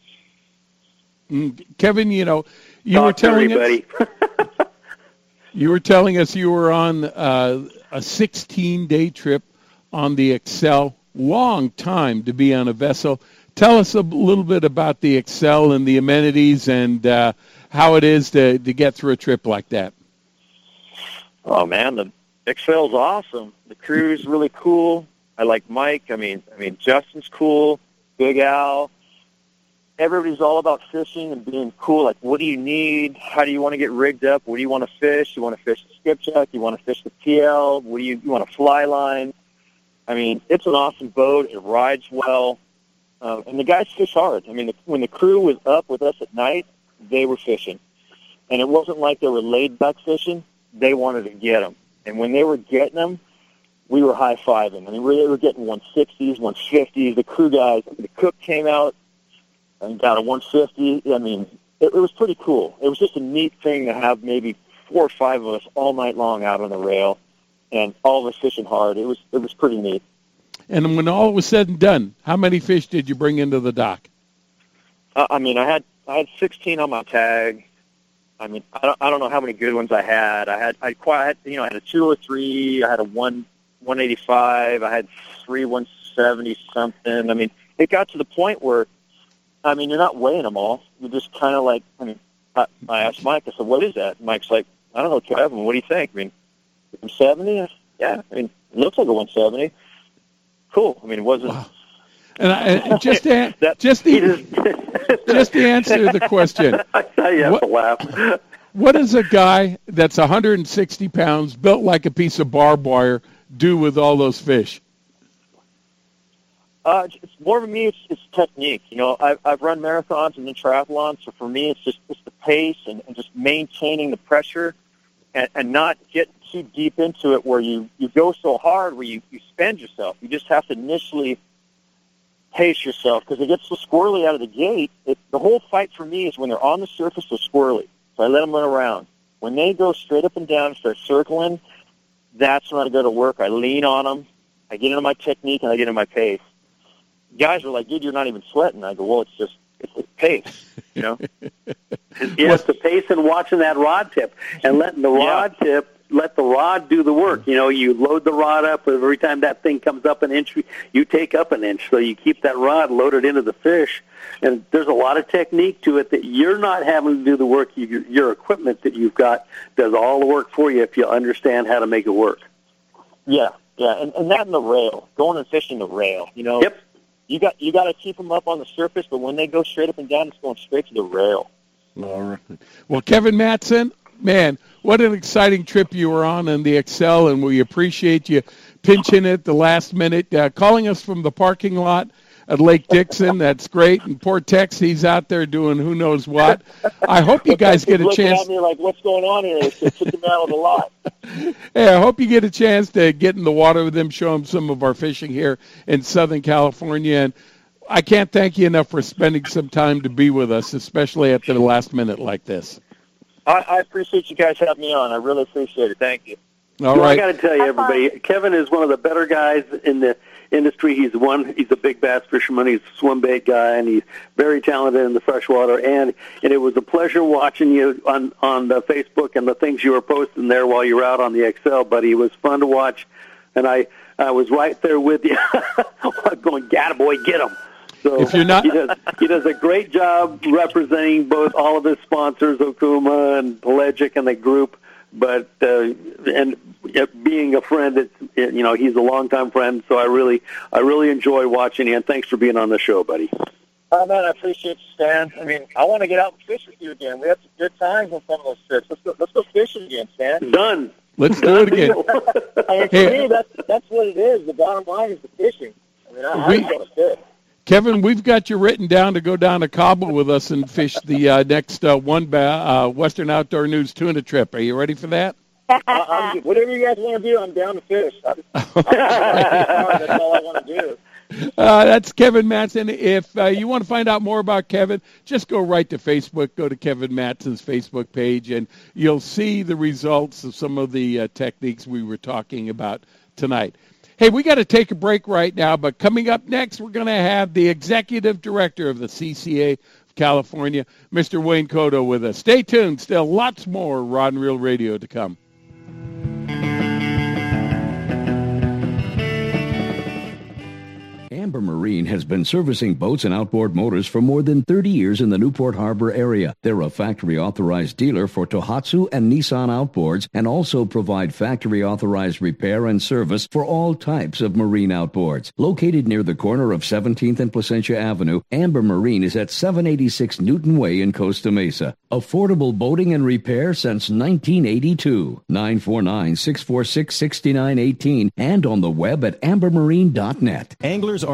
Mm, Kevin, you know, You Talk were telling everybody. us. you were telling us you were on uh, a 16-day trip on the Excel. Long time to be on a vessel. Tell us a little bit about the Excel and the amenities and uh, how it is to, to get through a trip like that. Oh man, the Excel's awesome. The crew's really cool. I like Mike. I mean, I mean Justin's cool. Big Al. Everybody's all about fishing and being cool. Like, what do you need? How do you want to get rigged up? What do you want to fish? You want to fish the skipjack? You want to fish the PL? What do you, you want a fly line? I mean, it's an awesome boat. It rides well, uh, and the guys fish hard. I mean, the, when the crew was up with us at night, they were fishing, and it wasn't like they were laid back fishing. They wanted to get them, and when they were getting them, we were high fiving. I mean, we were getting 160s, 150s. The crew guys, the cook came out and got a 150. I mean, it, it was pretty cool. It was just a neat thing to have maybe four or five of us all night long out on the rail, and all of us fishing hard. It was it was pretty neat. And when all was said and done, how many fish did you bring into the dock? Uh, I mean, I had I had 16 on my tag. I mean, I don't I don't know how many good ones I had. I had I quite you know I had a 203. I had a one 185. I had three 170 something. I mean, it got to the point where, I mean, you're not weighing them all. You're just kind of like, I mean, I, I asked Mike. I said, "What is that?" And Mike's like, "I don't know, Kevin. What do you think?" I mean, 170. Yeah, I mean, it looks like a 170. Cool. I mean, it wasn't. Wow. And, I, and just to, just the, just to answer the question, I have what, to laugh. what does a guy that's 160 pounds, built like a piece of barbed wire, do with all those fish? Uh, it's more for me. It's, it's technique. You know, I've, I've run marathons and then triathlons, so for me, it's just it's the pace and, and just maintaining the pressure, and, and not get too deep into it where you you go so hard where you you spend yourself. You just have to initially pace yourself because it gets so squirrely out of the gate. It, the whole fight for me is when they're on the surface, they're squirrely. So I let them run around. When they go straight up and down start circling, that's when I go to work. I lean on them. I get into my technique and I get into my pace. Guys are like, dude, you're not even sweating. I go, well, it's just, it's the pace, you know? It's the pace and watching that rod tip and letting the rod Yeah. tip, let the rod do the work. You know, you load the rod up every time that thing comes up an inch, you take up an inch. So you keep that rod loaded into the fish. And there's a lot of technique to it that you're not having to do the work. Your, your equipment that you've got does all the work for you if you understand how to make it work. Yeah, yeah, and, and that and the rail, going and fishing the rail. You know, Yep. You got you got to keep them up on the surface, but when they go straight up and down, it's going straight to the rail. All right. Well, Kevin Matson, man, what an exciting trip you were on in the Excel, and we appreciate you pinching it the last minute, uh, calling us from the parking lot at Lake Dixon. That's great. And poor Tex, he's out there doing who knows what. I hope you guys get a Looking chance. at me like, what's going on here? They took him out of the lot. Hey, I hope you get a chance to get in the water with them, show them some of our fishing here in Southern California. And I can't thank you enough for spending some time to be with us, especially at the last minute like this. I, I appreciate you guys having me on. I really appreciate it. Thank you. All well, right. I got to tell you, everybody, Kevin is one of the better guys in the industry. He's one. He's a big bass fisherman. He's a swim bait guy, and he's very talented in the freshwater. And and it was a pleasure watching you on on the Facebook and the things you were posting there while you were out on the Excel, buddy. It was fun to watch, and I I was right there with you, going, "Gata boy, get him." So If you're not- he does he does a great job representing both all of his sponsors, Okuma and Pelagic and the group. But uh, and uh, being a friend, it's you know he's a longtime friend, so I really I really enjoy watching you. And thanks for being on the show, buddy. Oh man, I appreciate you, Stan. I mean, I want to get out and fish with you again. We had some good times on some of those trips. Let's go, let's go fishing again, Stan. Done. Let's do it again. I mean, for Hey. me, that's that's what it is. The bottom line is the fishing. I mean, I, We- I just want to fish. Kevin, we've got you written down to go down to Cabo with us and fish the uh, next uh, one ba- uh, Western Outdoor News tuna trip. Are you ready for that? I, whatever you guys want to do, I'm down to fish. I, I, that's all I want to do. Uh, that's Kevin Matson. If uh, you want to find out more about Kevin, just go right to Facebook. Go to Kevin Matson's Facebook page, and you'll see the results of some of the uh, techniques we were talking about tonight. Hey, we got to take a break right now, but coming up next, we're going to have the executive director of the CCA of California. Mr. Wayne Kotow with us. Stay tuned. Still lots more Rod and Reel Radio to come. Amber Marine has been servicing boats and outboard motors for more than 30 years in the Newport Harbor area. They're a factory authorized dealer for Tohatsu and Nissan outboards and also provide factory authorized repair and service for all types of marine outboards. Located near the corner of 17th and Placentia Avenue, Amber Marine is at 786 Newton Way in Costa Mesa. Affordable boating and repair since 1982. 949 646 6918 and on the web at ambermarine.net. Anglers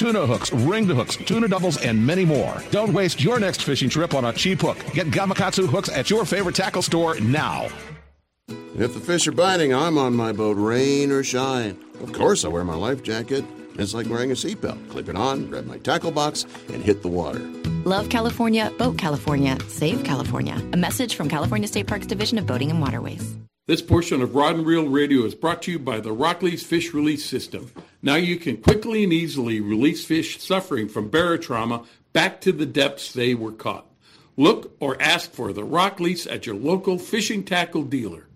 tuna hooks, ring the hooks, tuna doubles, and many more. Don't waste your next fishing trip on a cheap hook. Get Gamakatsu hooks at your favorite tackle store now. If the fish are biting, I'm on my boat, rain or shine. Of course, I wear my life jacket. It's like wearing a seatbelt. Clip it on, grab my tackle box, and hit the water. Love California, Boat California, Save California. A message from California State Parks Division of Boating and Waterways. This portion of Rod and Reel Radio is brought to you by the Rockley's Fish Release System. Now you can quickly and easily release fish suffering from barotrauma back to the depths they were caught. Look or ask for the Rockley's at your local fishing tackle dealer.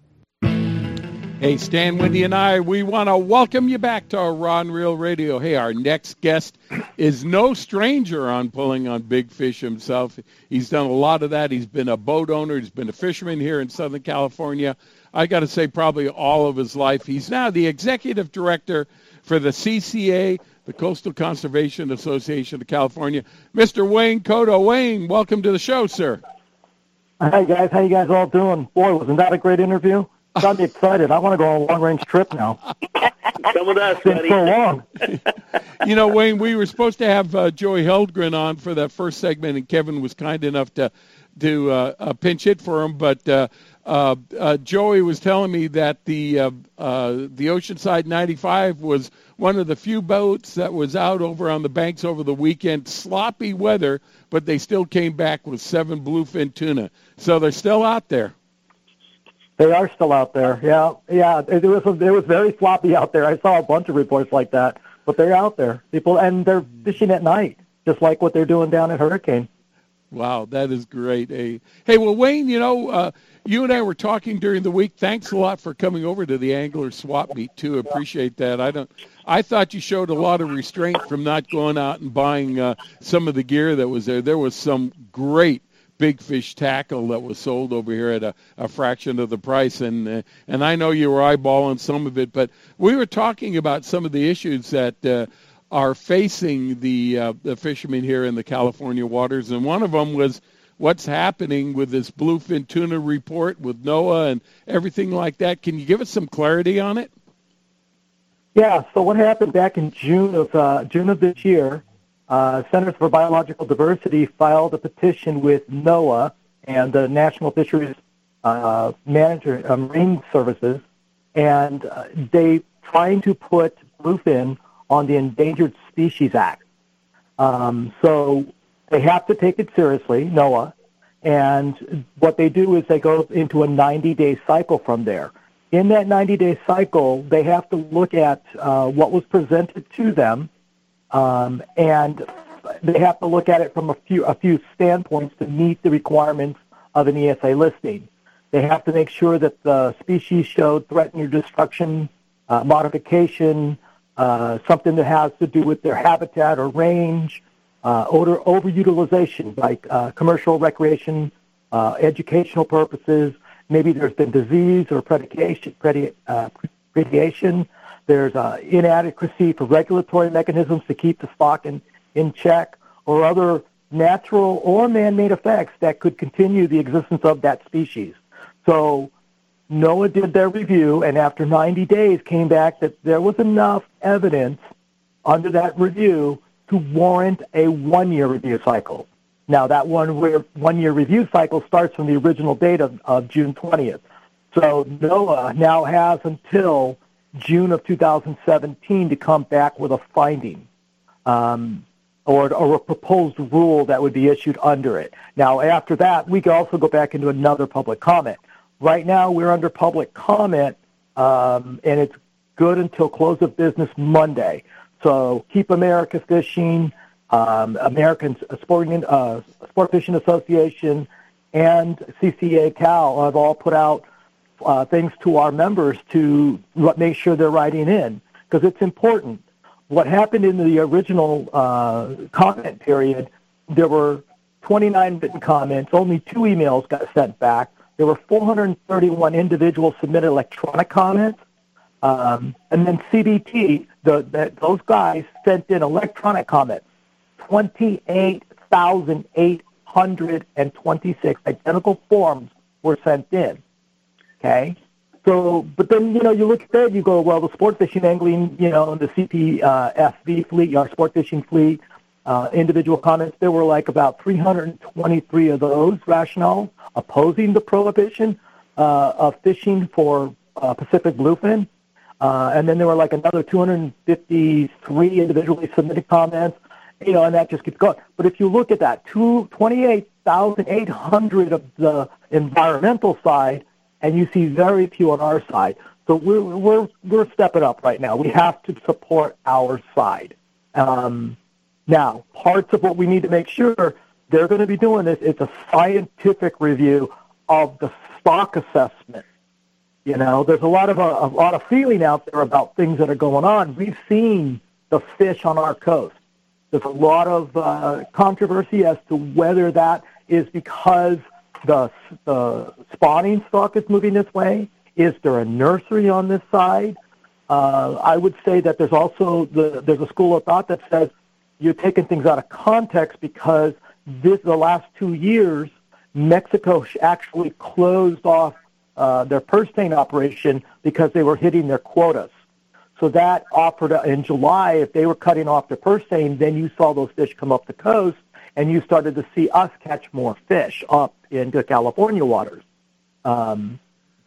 Hey, Stan, Wendy, and I, we want to welcome you back to our Rod and Reel Radio. Hey, our next guest is no stranger on pulling on big fish himself. He's done a lot of that. He's been a boat owner. He's been a fisherman here in Southern California. I got to say, probably all of his life. He's now the executive director for the CCA, the Coastal Conservation Association of California. Mr. Wayne Kotow. Wayne, welcome to the show, sir. Hey guys, how you guys all doing? Boy, wasn't that a great interview? Got me excited. I want to go on a long range trip now. Come with us, been buddy. so long. you know, Wayne, we were supposed to have uh, Joey Heldgren on for that first segment, and Kevin was kind enough to to uh, uh, pinch hit for him. But uh, uh, Joey was telling me that the uh, uh, the Oceanside 95 was one of the few boats that was out over on the banks over the weekend. Sloppy weather, but they still came back with seven bluefin tuna. So they're still out there. They are still out there. Yeah, yeah. It, was it was very sloppy out there. I saw a bunch of reports like that, but they're out there. People and they're fishing at night, just like what they're doing down at Hurricane. Wow, that is great. Hey, hey, well, Wayne, you know, uh, you and I were talking during the week. Thanks a lot for coming over to the angler swap meet too. Appreciate that. I don't. I thought you showed a lot of restraint from not going out and buying uh, some of the gear that was there. There was some great big fish tackle that was sold over here at a, a fraction of the price, and uh, and I know you were eyeballing some of it, but we were talking about some of the issues that. Uh, are facing the uh, the fishermen here in the California waters, and one of them was what's happening with this bluefin tuna report with NOAA and everything like that. Can you give us some clarity on it? Yeah. So what happened back in June of uh, June of this year? Uh, Centers for Biological Diversity filed a petition with NOAA and the National Fisheries uh, Manager uh, Marine Services, and uh, they trying to put bluefin on the Endangered Species Act. Um, so they have to take it seriously, NOAA, And what they do is they go into a 90-day cycle from there. In that 90-day cycle, they have to look at uh, what was presented to them, um, and they have to look at it from a few a few standpoints to meet the requirements of an ESA listing. They have to make sure that the species showed threaten or destruction, uh, modification, uh, something that has to do with their habitat or range, uh, odor overutilization, like uh, commercial recreation, uh, educational purposes. Maybe there's been disease or predation, uh. There's uh, inadequacy for regulatory mechanisms to keep the stock in, in check, or other natural or man-made effects that could continue the existence of that species. So NOAA did their review, and after 90 days came back that there was enough evidence under that review to warrant a one-year review cycle. Now, that one one-year review cycle starts from the original date of, of June 20th. So NOAA now has until June of 2017 to come back with a finding um, or, or a proposed rule that would be issued under it. Now, after that, we can also go back into another public comment. Right now, we're under public comment, um, and it's good until close of business Monday. So Keep America Fishing, um, American Sporting uh, Sport Fishing Association, and CCA Cal have all put out uh, things to our members to make sure they're writing in because it's important. What happened in the original uh, comment period, there were 29 written comments. Only two emails got sent back. There were 431 individuals submitted electronic comments. Um, and then CBT, the, the, those guys sent in electronic comments. 28,826 identical forms were sent in. Okay? So, but then, you know, you look at that, you go, well, the sport fishing angling, you know, the CPFV fleet, our sport fishing fleet, uh, individual comments, there were like about 323 of those rationales opposing the prohibition uh, of fishing for uh, Pacific bluefin. Uh, and then there were like another 253 individually submitted comments, you know, and that just keeps going. But if you look at that, 28,800 of the environmental side, and you see very few on our side. So we're, we're, we're stepping up right now. We have to support our side. Um, now, parts of what we need to make sure they're going to be doing this, it's a scientific review of the stock assessment. You know, there's a lot of a, a lot of feeling out there about things that are going on. We've seen the fish on our coast. There's a lot of uh, controversy as to whether that is because the the spawning stock is moving this way. Is there a nursery on this side? Uh, I would say that there's also the, there's a school of thought that says you're taking things out of context because this the last two years Mexico actually closed off uh, their purse seine operation because they were hitting their quotas. So that offered in July, if they were cutting off their purse seine, then you saw those fish come up the coast, and you started to see us catch more fish up into California waters. Um,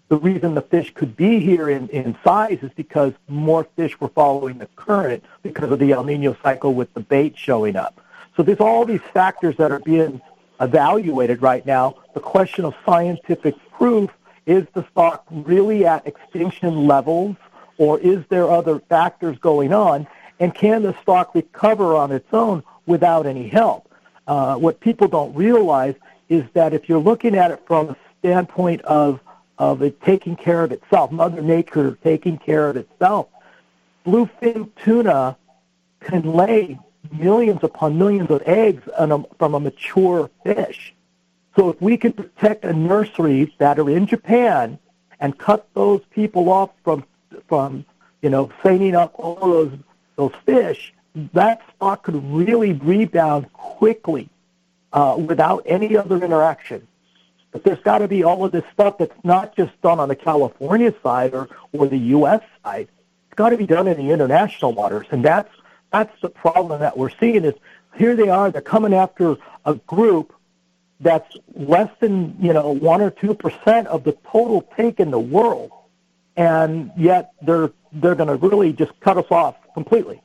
the reason the fish could be here in, in size is because more fish were following the current because of the El Nino cycle with the bait showing up. So there's all these factors that are being evaluated right now. The question of scientific proof is the stock really at extinction levels or is there other factors going on? And can the stock recover on its own without any help? Uh, what people don't realize is that if you're looking at it from a standpoint of of it taking care of itself, Mother Nature taking care of itself. Bluefin tuna can lay millions upon millions of eggs a, from a mature fish. So if we can protect a nursery that are in Japan and cut those people off from from you know seining up all those those fish, that stock could really rebound quickly uh, without any other interaction. But there's got to be all of this stuff that's not just done on the California side or, or the U.S. side. It's got to be done in the international waters, and that's that's the problem that we're seeing. Is here they are, they're coming after a group that's less than you know one or two percent of the total take in the world, and yet they're they're going to really just cut us off completely.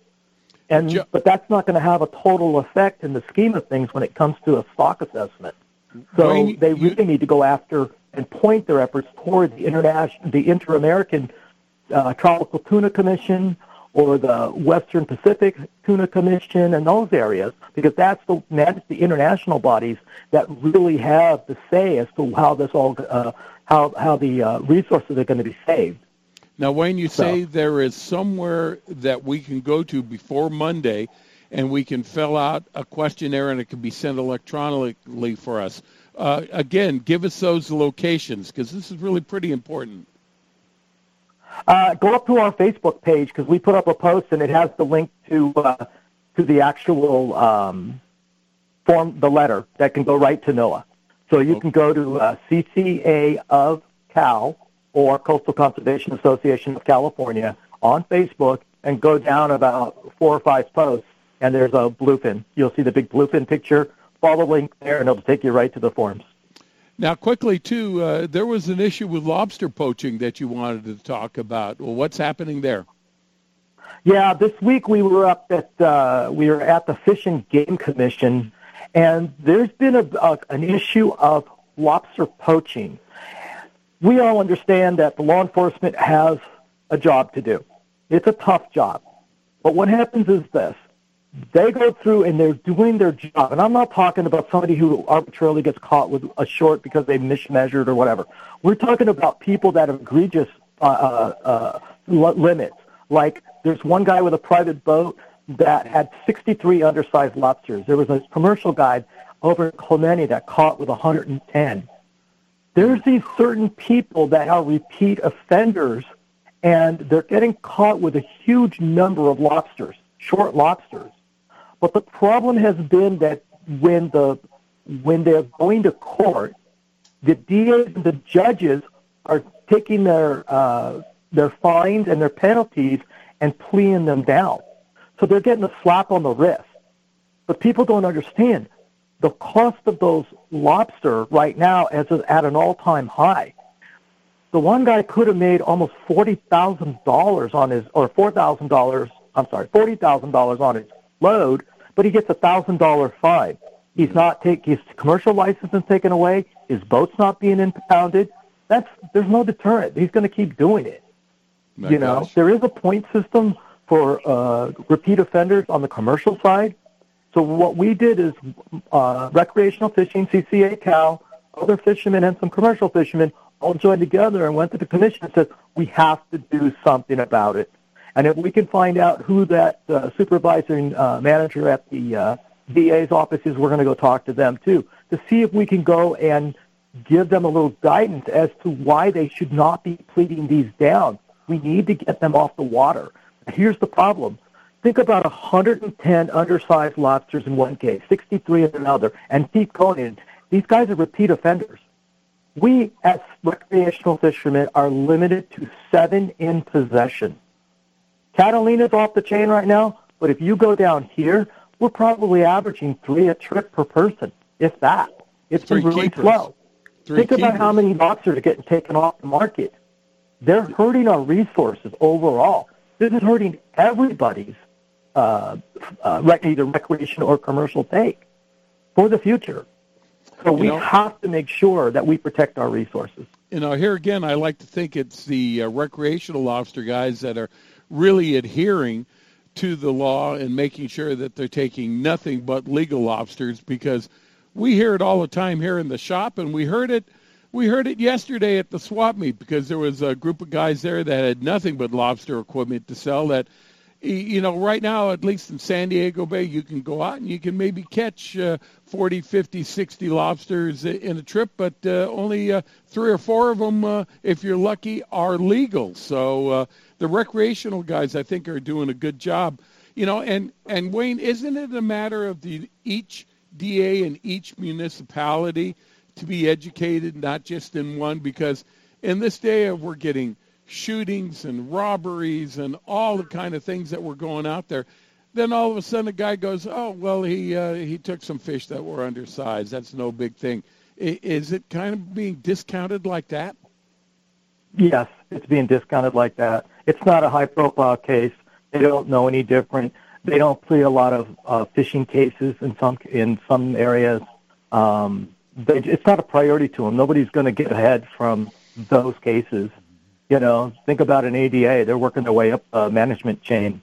And but that's not going to have a total effect in the scheme of things when it comes to a stock assessment. So Wayne, they really need to go after and point their efforts toward the international, the Inter-American uh, Tropical Tuna Commission or the Western Pacific Tuna Commission and those areas, because that's the that's the international bodies that really have the say as to how this all uh, how how the uh, resources are going to be saved. Now, Wayne, you say there is somewhere that we can go to before Monday, and we can fill out a questionnaire, and it can be sent electronically for us. Uh, again, give us those locations because this is really pretty important. Uh, go up to our Facebook page because we put up a post and it has the link to uh, to the actual um, form, the letter that can go right to NOAA. So you can go to uh, CCA of Cal or Coastal Conservation Association of California on Facebook and go down about four or five posts and there's a bluefin. You'll see the big bluefin picture. Follow the link there and it'll take you right to the forms. Now, quickly too, uh, there was an issue with lobster poaching that you wanted to talk about. Well, what's happening there? Yeah, this week we were up at uh, we were at the Fish and Game Commission, and there's been a, a, an issue of lobster poaching. We all understand that the law enforcement has a job to do. It's a tough job, but what happens is this: they go through and they're doing their job. And I'm not talking about somebody who arbitrarily gets caught with a short because they mismeasured or whatever. We're talking about people that have egregious uh, uh, uh, limits. Like there's one guy with a private boat that had 63 undersized lobsters. There was a commercial guide over in Clemente that caught with 110. There's these certain people that are repeat offenders, and they're getting caught with a huge number of lobsters, short lobsters. But the problem has been that when the when they're going to court, the and the judges are taking their uh, their fines and their penalties and pleading them down. So they're getting a slap on the wrist. But people don't understand the cost of those lobster right now is at an all-time high. The one guy could have made almost forty thousand dollars on his, or four thousand dollars. I'm sorry, forty thousand dollars on his load, but he gets a thousand dollar fine. He's not take his commercial license is taken away. His boat's not being impounded. That's there's no deterrent. He's going to keep doing it. My you know, there is a point system for uh, repeat offenders on the commercial side. So what we did is uh, recreational fishing, CCA Cal, other fishermen, and some commercial fishermen all joined together and went to the commission and said, we have to do something about it. And if we can find out who that uh, supervising uh, manager at the uh, DA's office is, we're going to go talk to them too to see if we can go and give them a little guidance as to why they should not be pleading these down. We need to get them off the water. Here's the problem. Think about 110 undersized lobsters in one case, 63 in another, and keep going. These guys are repeat offenders. We, as recreational fishermen, are limited to seven in possession. Catalina's off the chain right now, but if you go down here, we're probably averaging three a trip per person, if that. It's Three been really keepers. slow. Three Think about how many lobsters are getting taken off the market. They're hurting our resources overall. This is hurting everybody's uh, uh, either recreation or commercial take for the future. So we know- have to make sure that we protect our resources. you know, here again, I like to think it's the uh, recreational lobster guys that are really adhering to the law and making sure that they're taking nothing but legal lobsters because we hear it all the time here in the shop and we heard it we heard it yesterday at the swap meet because there was a group of guys there that had nothing but lobster equipment to sell that you know right now at least in San Diego Bay you can go out and you can maybe catch uh, 40 50 60 lobsters in a trip but uh, only uh, three or four of them uh, if you're lucky are legal. So uh, the recreational guys I think are doing a good job. You know and and Wayne isn't it a matter of the each DA in each municipality to be educated not just in one? Because in this day of we're getting shootings and robberies and all the kind of things that were going out there. Then all of a sudden a guy goes oh well he uh, he took some fish that were undersized. That's no big thing. Is it kind of being discounted like that? Yes, it's being discounted like that. It's not a high-profile case. They don't know any different. They don't plead a lot of uh, fishing cases in some in some areas. Um, they, it's not a priority to them. Nobody's going to get ahead from those cases. You know, think about an ADA; they're working their way up a management chain.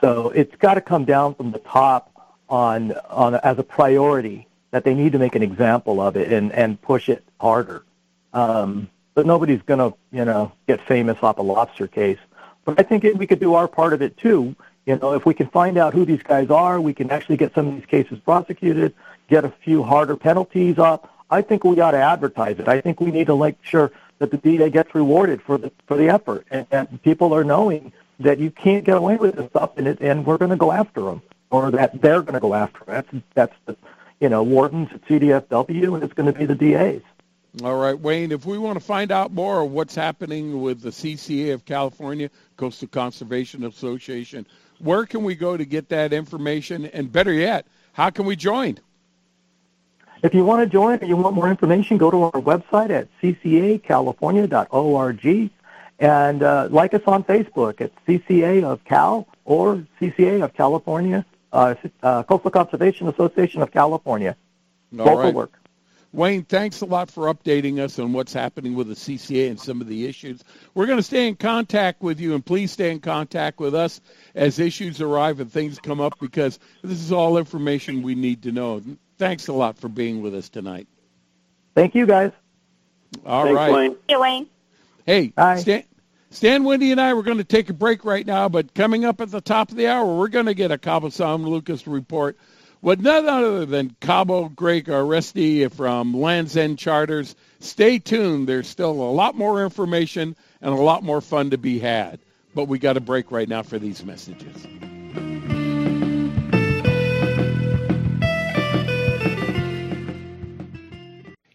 So it's got to come down from the top on on as a priority that they need to make an example of it and and push it harder. Um, but nobody's going to you know get famous off a lobster case. But I think we could do our part of it too. You know, if we can find out who these guys are, we can actually get some of these cases prosecuted, get a few harder penalties up. I think we ought to advertise it. I think we need to make sure that the DA gets rewarded for the for the effort, and, and people are knowing that you can't get away with this stuff, and it, and we're going to go after them, or that they're going to go after them. That's that's the you know wardens at CDFW, and it's going to be the DAs. All right, Wayne, if we want to find out more of what's happening with the CCA of California, Coastal Conservation Association, where can we go to get that information? And better yet, how can we join? If you want to join or you want more information, go to our website at ccacalifornia.org and uh, like us on Facebook at CCA of Cal or CCA of California, uh, uh, Coastal Conservation Association of California. All Both right. work. Wayne, thanks a lot for updating us on what's happening with the CCA and some of the issues. We're going to stay in contact with you, and please stay in contact with us as issues arrive and things come up because this is all information we need to know. Thanks a lot for being with us tonight. Thank you, guys. All Thanks, right. Wayne. Hey, Wayne. Hey, Stan, Stan, Wendy, and I we're going to take a break right now, but coming up at the top of the hour, we're going to get a Cabo San Lucas report with none other than Cabo Greg Aresti from Land's End Charters. Stay tuned. There's still a lot more information and a lot more fun to be had. But we got a break right now for these messages.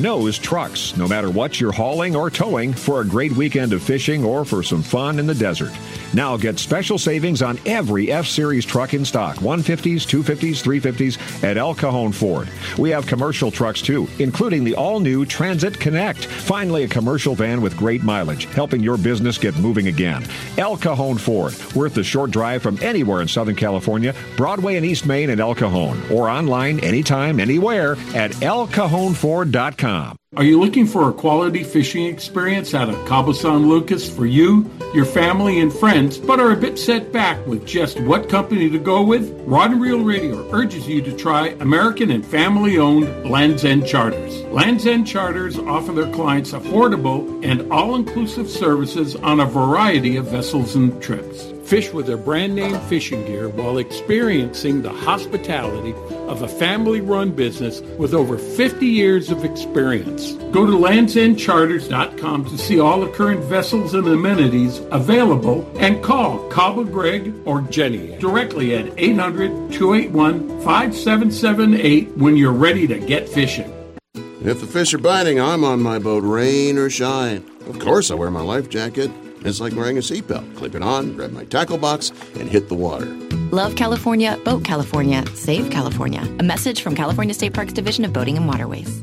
knows trucks, no matter what you're hauling or towing, for a great weekend of fishing or for some fun in the desert. Now get special savings on every F Series truck in stock 150s, 250s, 350s at El Cajon Ford. We have commercial trucks too, including the all new Transit Connect. Finally, a commercial van with great mileage, helping your business get moving again. El Cajon Ford, worth the short drive from anywhere in Southern California, Broadway and East Main in El Cajon, or online anytime, anywhere at elcajonford.com. Are you looking for a quality fishing experience out of Cabo San Lucas for you, your family, and friends, but are a bit set back with just what company to go with? Rod and Reel Radio urges you to try American and family-owned Land's End Charters. Land's End Charters offer their clients affordable and all-inclusive services on a variety of vessels and trips. Fish with their brand name fishing gear while experiencing the hospitality of a family run business with over 50 years of experience. Go to landsendcharters.com to see all the current vessels and amenities available and call Cabo Greg or Jenny directly at 800 281 5778 when you're ready to get fishing. If the fish are biting, I'm on my boat, rain or shine. Of course, I wear my life jacket. It's like wearing a seatbelt. Clip it on, grab my tackle box, and hit the water. Love California, Boat California, Save California. A message from California State Parks Division of Boating and Waterways.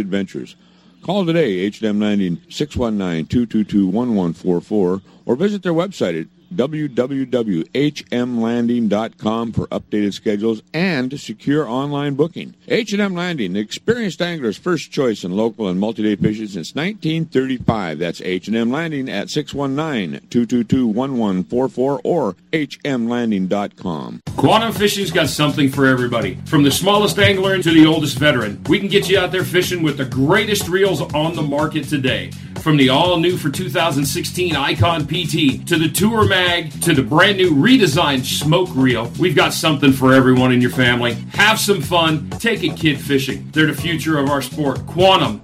adventures. Call today, H&M 90 619-222-1144, or visit their website at www.hmlanding.com for updated schedules and secure online booking. H&M Landing, the experienced angler's first choice in local and multi-day fishing since 1935. That's H&M Landing at 619-222-1144 or hmlanding.com. Quantum Fishing's got something for everybody. From the smallest angler to the oldest veteran, we can get you out there fishing with the greatest reels on the market today. From the all new for 2016 Icon PT to the Tour Mag to the brand new redesigned Smoke Reel, we've got something for everyone in your family. Have some fun, take a kid fishing. They're the future of our sport. Quantum,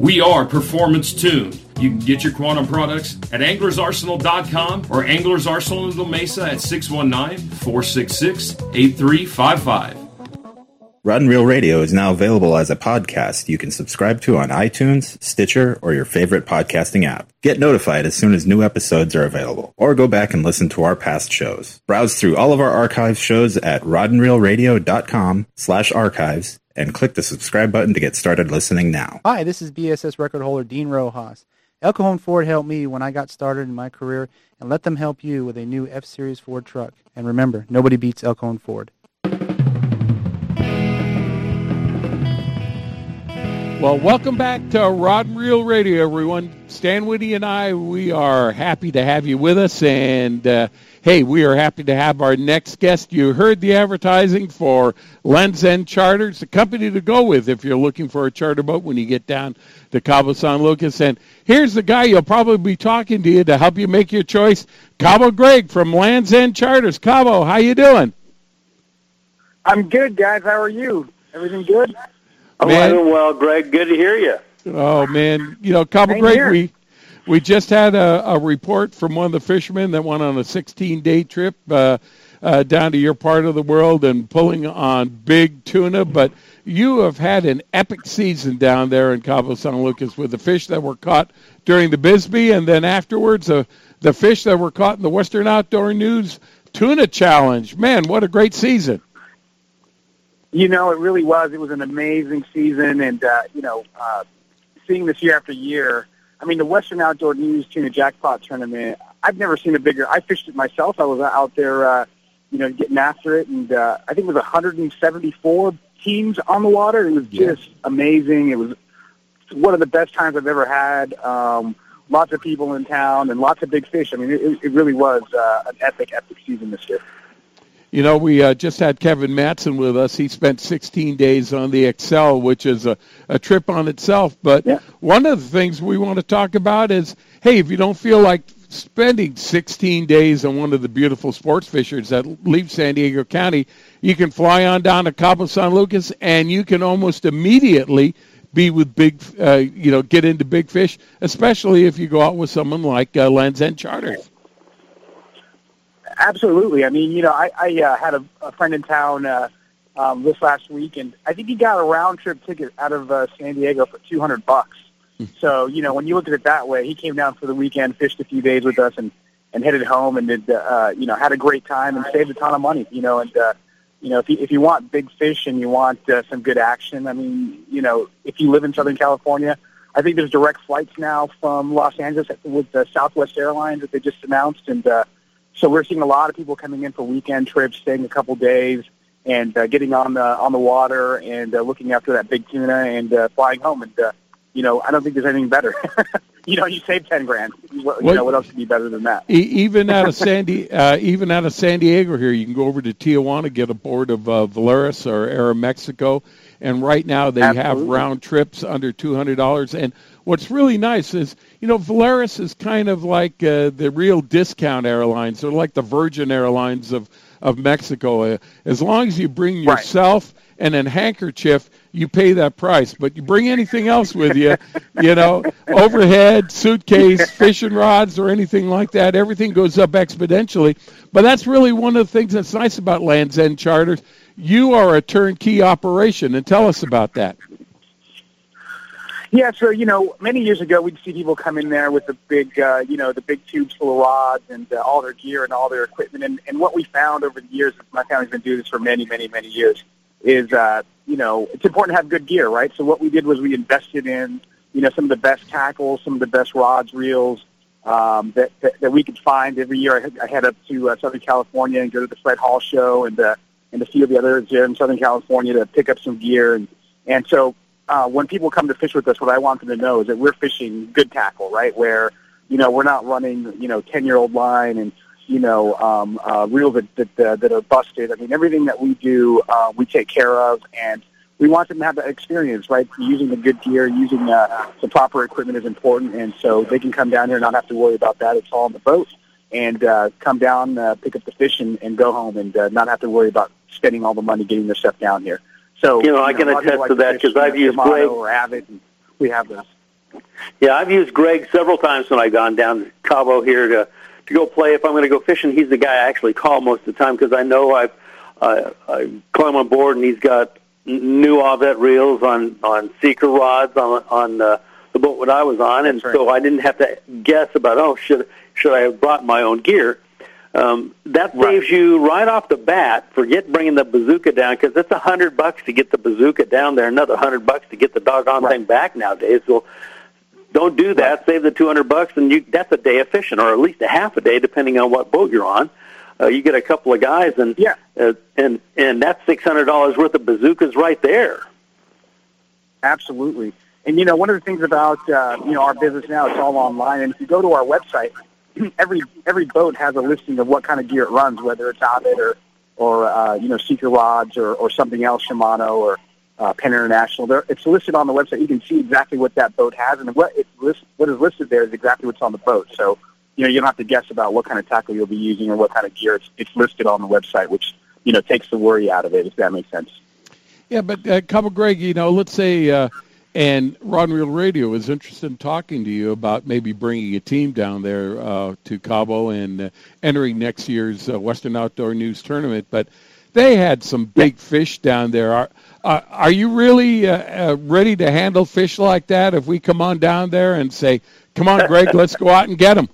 we are performance tuned. You can get your Quantum products at anglersarsenal.com or Anglers in La Mesa at 619 466 8355. Rod and Radio is now available as a podcast you can subscribe to on iTunes, Stitcher, or your favorite podcasting app. Get notified as soon as new episodes are available, or go back and listen to our past shows. Browse through all of our archive shows at rodandreelradio.com slash archives and click the subscribe button to get started listening now. Hi, this is BASS record holder Dean Rojas. El Cajon Ford helped me when I got started in my career, and let them help you with a new F-Series Ford truck. And remember, nobody beats El Cajon Ford. Well, welcome back to Rod and Reel Radio, everyone. Stan Whitty and I, we are happy to have you with us. And uh, hey, we are happy to have our next guest. You heard the advertising for Lands End Charters, the company to go with if you're looking for a charter boat when you get down to Cabo San Lucas. And here's the guy you'll probably be talking to you to help you make your choice, Cabo Greg from Lands End Charters. Cabo, how you doing? I'm good, guys. How are you? Everything good? I'm Man. doing well, Greg. Good to hear you. Oh man, you know, Cabo Same Greg, we we just had a, a report from one of the fishermen that went on a 16-day trip uh, uh, down to your part of the world and pulling on big tuna. But you have had an epic season down there in Cabo San Lucas with the fish that were caught during the Bisbee, and then afterwards uh, the fish that were caught in the Western Outdoor News Tuna Challenge. Man, what a great season! You know, it really was. It was an amazing season, and uh, you know, uh, seeing this year after year. I mean, the Western Outdoor News Tuna Jackpot Tournament. I've never seen a bigger. I fished it myself. I was out there, uh, you know, getting after it, and uh, I think it was 174 teams on the water. It was just amazing. It was one of the best times I've ever had. Um, lots of people in town and lots of big fish. I mean, it, it really was uh, an epic, epic season this year. You know, we uh, just had Kevin Matson with us. He spent 16 days on the Excel, which is a, a trip on itself. But one of the things we want to talk about is, hey, if you don't feel like spending 16 days on one of the beautiful sports fishers that leave San Diego County, you can fly on down to Cabo San Lucas, and you can almost immediately be with big, uh, you know, get into big fish, especially if you go out with someone like uh, Lands End Charters. Absolutely. I mean, you know, I, I uh, had a, a friend in town uh, um, this last week, and I think he got a round trip ticket out of uh, San Diego for two hundred bucks. So, you know, when you look at it that way, he came down for the weekend, fished a few days with us, and and headed home, and did uh, you know had a great time and saved a ton of money. You know, and uh, you know if you if you want big fish and you want uh, some good action, I mean, you know, if you live in Southern California, I think there's direct flights now from Los Angeles with uh, Southwest Airlines that they just announced, and uh, so we're seeing a lot of people coming in for weekend trips, staying a couple days, and uh, getting on the on the water and uh, looking after that big tuna and uh, flying home. And uh, you know, I don't think there's anything better. you know, you save ten grand. What, you Well- know, what else could be better than that? E- even out of Sandy, uh, even out of San Diego here, you can go over to Tijuana, get a board of uh, Volaris or Aeromexico, and right now they have round trips under two hundred dollars. And what's really nice is, you know, Volaris is kind of like uh, the real discount airlines. They're like the Virgin Airlines of of Mexico. Uh, as long as you bring yourself and a handkerchief, you pay that price. But you bring anything else with you, you know, overhead, suitcase, fishing rods, or anything like that, everything goes up exponentially. But that's really one of the things that's nice about Lands End Charters. You are a turnkey operation, and tell us about that. Yeah, so you know, many years ago, we'd see people come in there with the big, uh, you know, the big tubes full of rods and uh, all their gear and all their equipment. And, and what we found over the years, my family's been doing this for many, many, many years, is uh, you know, it's important to have good gear, right? So what we did was we invested in, you know, some of the best tackles, some of the best rods, reels, um, that, that that we could find every year. I, I head up to uh, Southern California and go to the Fred Hall show and uh, and a few of the others in Southern California to pick up some gear and and so uh, when people come to fish with us, what I want them to know is that we're fishing good tackle, right? Where you know we're not running you know ten year old line and you know um, uh, reels that that, that are busted. I mean everything that we do, uh, we take care of and we want them to have that experience, right? Using the good gear, using uh, the proper equipment is important, and so they can come down here and not have to worry about that. It's all on the boat, and uh, come down, uh, pick up the fish, and, and go home, and uh, not have to worry about spending all the money getting their stuff down here. So You know, I can a lot of people attest to that because I've used Greg- or Avet, we have those. Yeah, I've used Greg several times when I've gone down to Cabo here to to go play. If I'm going to go fishing, he's the guy I actually call most of the time because I know I've I, I climb on board and he's got new Avet reels on on Seeker rods on on uh, the boat that I was on, and so I didn't have to guess about oh should should I have brought my own gear. Um, that saves you right off the bat. Forget bringing the bazooka down because it's a hundred bucks to get the bazooka down there, another hundred bucks to get the doggone thing back nowadays. So don't do that. Save the two hundred bucks, and you that's a day of fishing, or at least a half a day, depending on what boat you're on. Uh, you get a couple of guys, and yeah, uh, and and that's six hundred dollars worth of bazookas right there. Absolutely. And you know, one of the things about uh, you know our business now, it's all online. And if you go to our website, every every boat has a listing of what kind of gear it runs, whether it's Avet or or uh, you know Seeker rods or, or something else, Shimano or uh, Penn International. There, it's listed on the website. You can see exactly what that boat has, and what it's list, what is listed there is exactly what's on the boat. So you know you don't have to guess about what kind of tackle you'll be using or what kind of gear. It's, it's listed on the website, which you know takes the worry out of it. If that makes sense. Yeah, but uh, Cabo Greg, you know, let's say, uh, and Rod and Reel Radio is interested in talking to you about maybe bringing a team down there uh, to Cabo and uh, entering next year's uh, Western Outdoor News Tournament. But they had some big fish down there. Are are you really uh, uh, ready to handle fish like that? If we come on down there and say, "Come on, Greg, let's go out and get them."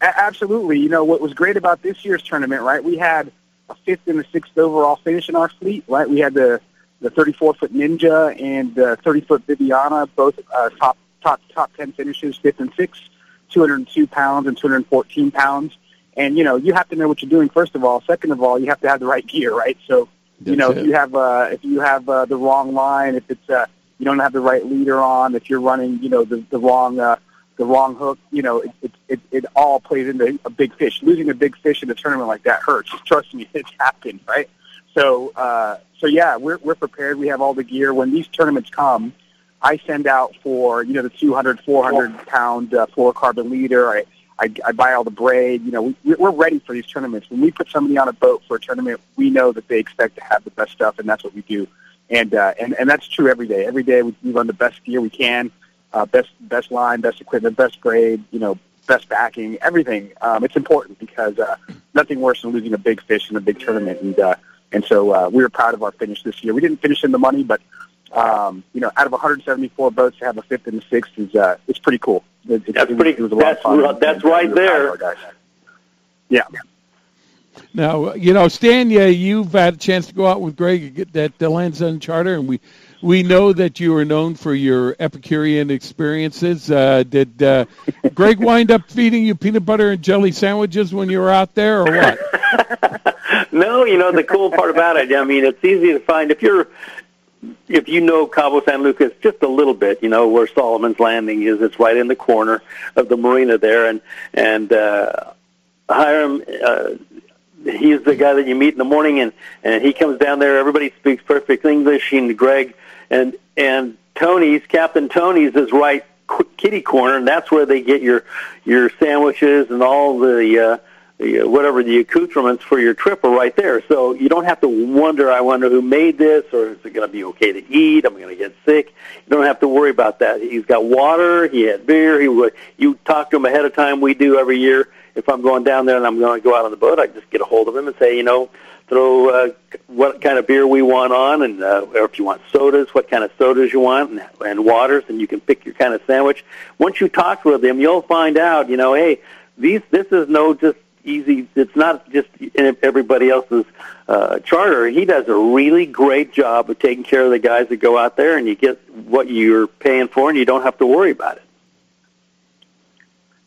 Absolutely. You know what was great about this year's tournament, right? We had a fifth and a sixth overall finish in our fleet, right? We had the the 34 foot Ninja and the 30 foot Viviana, both uh, top top top 10 finishes, fifth and sixth, 202 pounds and 214 pounds. And you know you have to know what you're doing first of all. Second of all, you have to have the right gear, right? So you know it. if you have uh, if you have uh, the wrong line, if it's uh, you don't have the right leader on, if you're running you know the the wrong uh, the wrong hook, you know, it, it, it, it all plays into a big fish. Losing a big fish in a tournament like that hurts. Trust me, it's happened, right? So, uh, so yeah, we're, we're prepared. We have all the gear. When these tournaments come, I send out for, you know, the 200, 400 pound uh, fluorocarbon leader. I, I, I buy all the braid. You know, we, we're ready for these tournaments. When we put somebody on a boat for a tournament, we know that they expect to have the best stuff, and that's what we do. And, uh, and, and that's true every day. Every day we, we run the best gear we can uh, best best line, best equipment, best grade, you know, best backing, everything. Um, it's important because uh, nothing worse than losing a big fish in a big tournament, and uh, and so uh, we were proud of our finish this year. We didn't finish in the money, but um, you know, out of 174 boats to have a fifth and a sixth is uh, it's pretty cool. It, it, That's it pretty. It was a lot That's of fun. that's And, right we were proud of there. guys. Yeah. Now, you know, Stan, yeah, you've had a chance to go out with Greg and get that uh, Land's End Charter, and we we know that you are known for your Epicurean experiences. Uh, did uh, Greg wind up feeding you peanut butter and jelly sandwiches when you were out there, or what? No, you know the cool part about it. I mean, it's easy to find if you're if you know Cabo San Lucas just a little bit. You know where Solomon's Landing is. It's right in the corner of the marina there, and and uh, Hiram. Uh, He's the guy that you meet in the morning, and and he comes down there. Everybody speaks perfect English. And Greg and and Tony's Captain Tony's is right kitty corner, and that's where they get your your sandwiches and all the uh, whatever the accoutrements for your trip are right there. So you don't have to wonder. I wonder who made this, or is it going to be okay to eat? Am I going to get sick? You don't have to worry about that. He's got water. He had beer. He would. You talk to him ahead of time. We do every year. If I'm going down there and I'm going to go out on the boat, I just get a hold of him and say, you know, throw uh, what kind of beer we want on, and uh, or if you want sodas, what kind of sodas you want, and, and waters, and you can pick your kind of sandwich. Once you talk with him, you'll find out, you know, hey, these this is no just easy. It's not just in everybody else's uh, charter. He does a really great job of taking care of the guys that go out there, and you get what you're paying for, and you don't have to worry about it.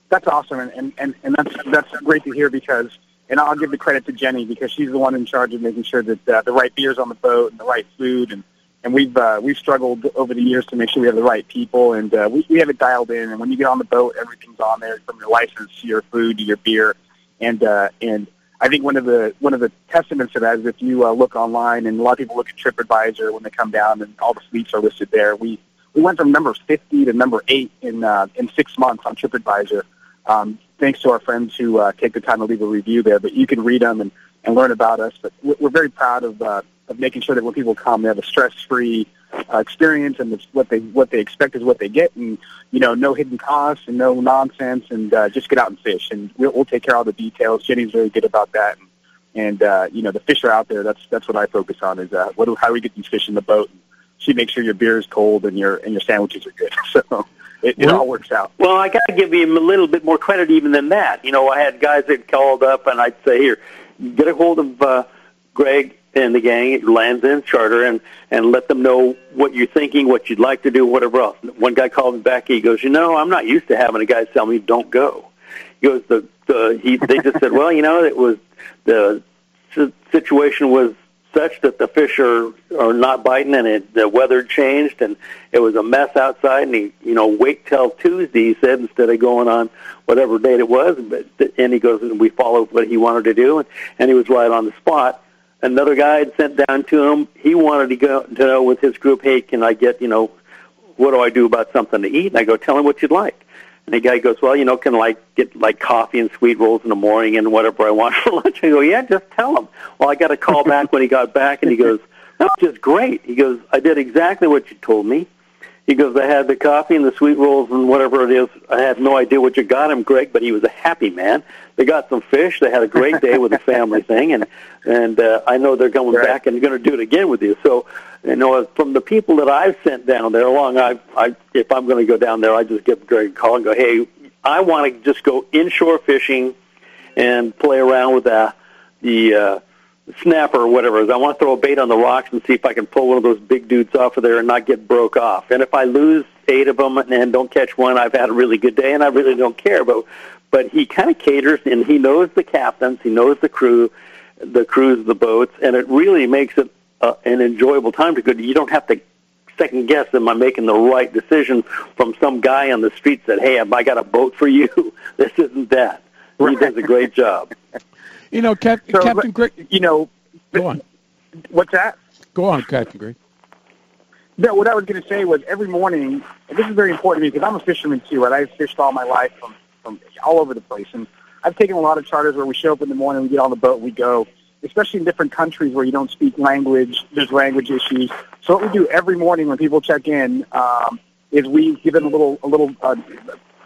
that's awesome, and, and, and, and that's that's great to hear because, and I'll give the credit to Jenny because she's the one in charge of making sure that uh, the right beer's on the boat and the right food, and and we've uh, we've struggled over the years to make sure we have the right people, and uh, we we have it dialed in. And when you get on the boat, everything's on there from your license to your food to your beer, and uh, and I think one of the one of the testaments to that is if you uh, look online, and a lot of people look at TripAdvisor when they come down, and all the suites are listed there. We we went from number 50 to number eight in uh, in six months on TripAdvisor, um, thanks to our friends who uh, take the time to leave a review there. But you can read them and, and learn about us. But we're very proud of uh, of making sure that when people come, they have a stress-free uh, experience, and it's what they what they expect is what they get, and you know, no hidden costs and no nonsense, and uh, just get out and fish, and we'll, we'll take care of all the details. Jenny's very good about that, and, and uh, you know, the fish are out there. That's that's what I focus on is uh, what do, how do we get these fish in the boat. And she makes sure your beer is cold and your and your sandwiches are good. So it, it all works out. Well, I got to give him a little bit more credit even than that. You know, I had guys that called up, and I'd say, "Here, get a hold of uh, Greg and the gang Lands End Charter, and and let them know what you're thinking, what you'd like to do, whatever else." One guy called me back. He goes, "You know, I'm not used to having a guy tell me don't go." He goes, "The the he they just said, well, you know, it was the situation was." such that the fish are are not biting and it the weather changed and it was a mess outside and he you know wait till Tuesday he said instead of going on whatever date it was but and he goes and we followed what he wanted to do and, and he was right on the spot another guy had sent down to him he wanted to go to know with his group hey can I get you know what do I do about something to eat and I go tell him what you'd like and the guy goes, well, you know, can like get like coffee and sweet rolls in the morning and whatever I want for lunch. I go, yeah, just tell him. Well, I got a call back when he got back, and he goes, that was just great. He goes, I did exactly what you told me. He goes, I had the coffee and the sweet rolls and whatever it is. I had no idea what you got him, Greg, but he was a happy man. They got some fish. They had a great day with the family thing, and and uh, I know they're going right. back and going to do it again with you. So, you know, from the people that I've sent down there along, I, I if I'm going to go down there, I just give Greg a call and go, hey, I want to just go inshore fishing and play around with the the uh, snapper or whatever. is I want to throw a bait on the rocks and see if I can pull one of those big dudes off of there and not get broke off. And if I lose eight of them and don't catch one, I've had a really good day, and I really don't care. But but he kind of caters, and he knows the captains, he knows the crew, the crews of the boats, and it really makes it uh, an enjoyable time to go. You don't have to second guess am I making the right decision from some guy on the street that hey have I got a boat for you this isn't that he does a great job you know Cap- So, Captain Greg you know go on What's that? go on Captain Greg No, what I was going to say was every morning, and this is very important to me because I'm a fisherman too, right? I've fished all my life from, from all over the place. And I've taken a lot of charters where we show up in the morning, we get on the boat, we go, especially in different countries where you don't speak language, there's language issues. So what we do every morning when people check in um, is we give them a little, a little uh,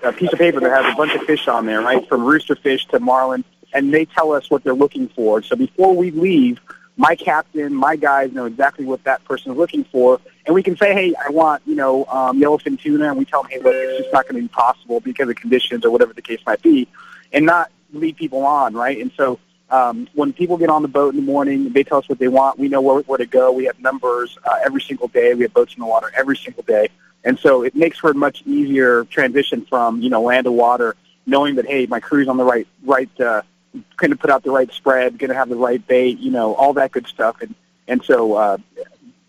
a piece of paper that has a bunch of fish on there, right, from rooster fish to marlin, and they tell us what they're looking for. So before we leave, my captain, my guys know exactly what that person is looking for, and we can say, hey, I want, you know, um, yellowfin tuna, and we tell them, hey, look, it's just not going to be possible because of conditions or whatever the case might be, and not lead people on, right? And so um, when people get on the boat in the morning, they tell us what they want. We know where, where to go. We have numbers uh, every single day. We have boats in the water every single day, and so it makes for a much easier transition from you know land to water, knowing that hey, my crew's on the right right. Uh, going to put out the right spread, going to have the right bait, you know, all that good stuff. And and so uh,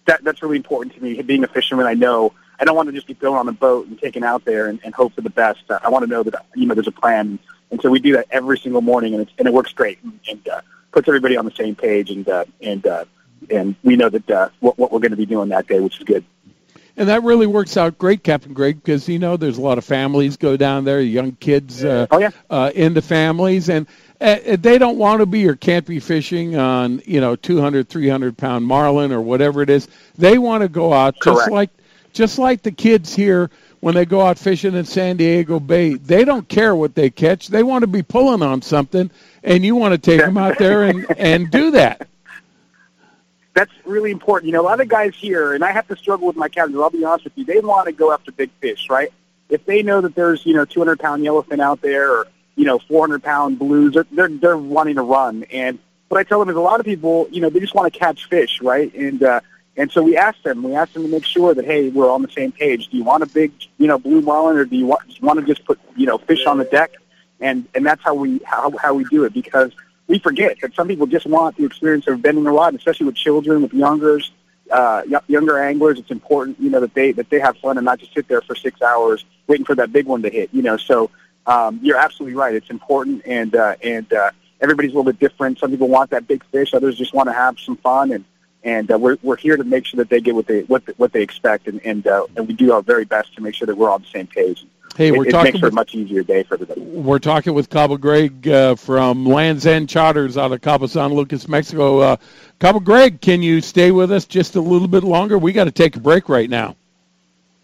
that that's really important to me. Being a fisherman, I know I don't want to just be thrown on a boat and taken out there and, and hope for the best. Uh, I want to know that you know there's a plan, and so we do that every single morning, and it's, and it works great, and, and uh, puts everybody on the same page, and uh, and uh, and we know that uh, what what we're going to be doing that day, which is good. And that really works out great, Captain Greg, because you know there's a lot of families go down there, young kids uh, oh, yeah. uh, in the families, and uh, Eh, eh, they don't want to be or can't be fishing on you know 200, 300 pound marlin or whatever it is. They want to go out just like just like the kids here when they go out fishing in San Diego Bay. They don't care what they catch. They want to be pulling on something, and you want to take them out there and and do that. That's really important. You know, a lot of guys here, and I have to struggle with my captains. I'll be honest with you. They want to go after big fish, right? If they know that there's you know 200 pound yellowfin out there, or you know 400 pound blues, they're, they're they're wanting to run. And what I tell them is a lot of people, you know, they just want to catch fish, right? And uh, And so we asked them, we asked them to make sure that, hey, we're on the same page. Do you want a big, you know, blue marlin or do you want, want to just put, you know, fish on the deck? And, and that's how we, how, how we do it because we forget that some people just want the experience of bending the rod, especially with children, with youngers, uh, younger anglers. It's important, you know, that they, that they have fun and not just sit there for six hours waiting for that big one to hit, you know, so, um, you're absolutely right. It's important and, uh, and, uh, everybody's a little bit different. Some people want that big fish. Others just want to have some fun and, and uh, we're we're here to make sure that they get what they what what they expect, and and uh, and we do our very best to make sure that we're on the same page. Hey, we're it, talking makes for a much easier day for everybody. We're talking with Cabo Greg uh, from Lands End Charters out of Cabo San Lucas, Mexico. Uh, Cabo Greg, can you stay with us just a little bit longer? We got to take a break right now.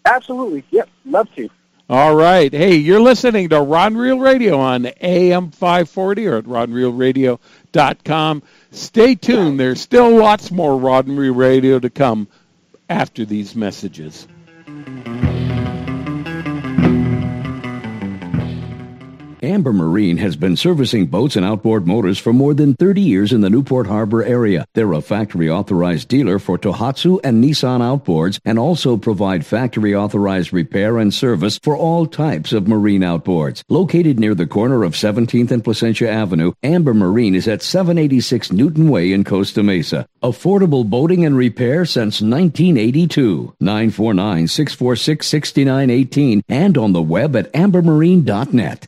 Absolutely, yep, love to. All right. Hey, you're listening to Rod and Reel Radio on AM 540 or at rodandreelradio.com. Stay tuned. There's still lots more Rod and Reel Radio to come after these messages. Amber Marine has been servicing boats and outboard motors for more than 30 years in the Newport Harbor area. They're a factory authorized dealer for Tohatsu and Nissan outboards and also provide factory authorized repair and service for all types of marine outboards. Located near the corner of 17th and Placentia Avenue, Amber Marine is at 786 Newton Way in Costa Mesa. Affordable boating and repair since 1982. 949 646 6918 and on the web at ambermarine.net.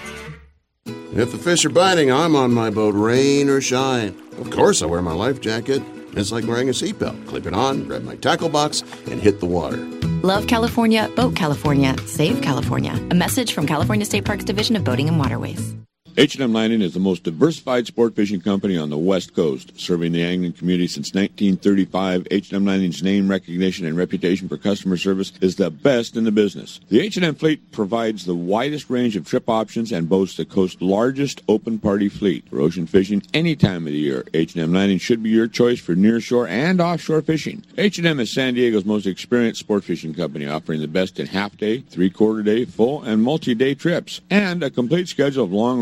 If the fish are biting, I'm on my boat, rain or shine. Of course, I wear my life jacket. It's like wearing a seatbelt. Clip it on, grab my tackle box, and hit the water. Love California, Boat California, Save California. A message from California State Parks Division of Boating and Waterways. H&M Landing is the most diversified sport fishing company on the West Coast, serving the angling community since 1935. H&M Landing's name recognition and reputation for customer service is the best in the business. The H&M fleet provides the widest range of trip options and boasts the coast's largest open party fleet for ocean fishing any time of the year. H&M Landing should be your choice for nearshore and offshore fishing. H&M is San Diego's most experienced sport fishing company, offering the best in half day, three quarter day, full, and multi day trips, and a complete schedule of long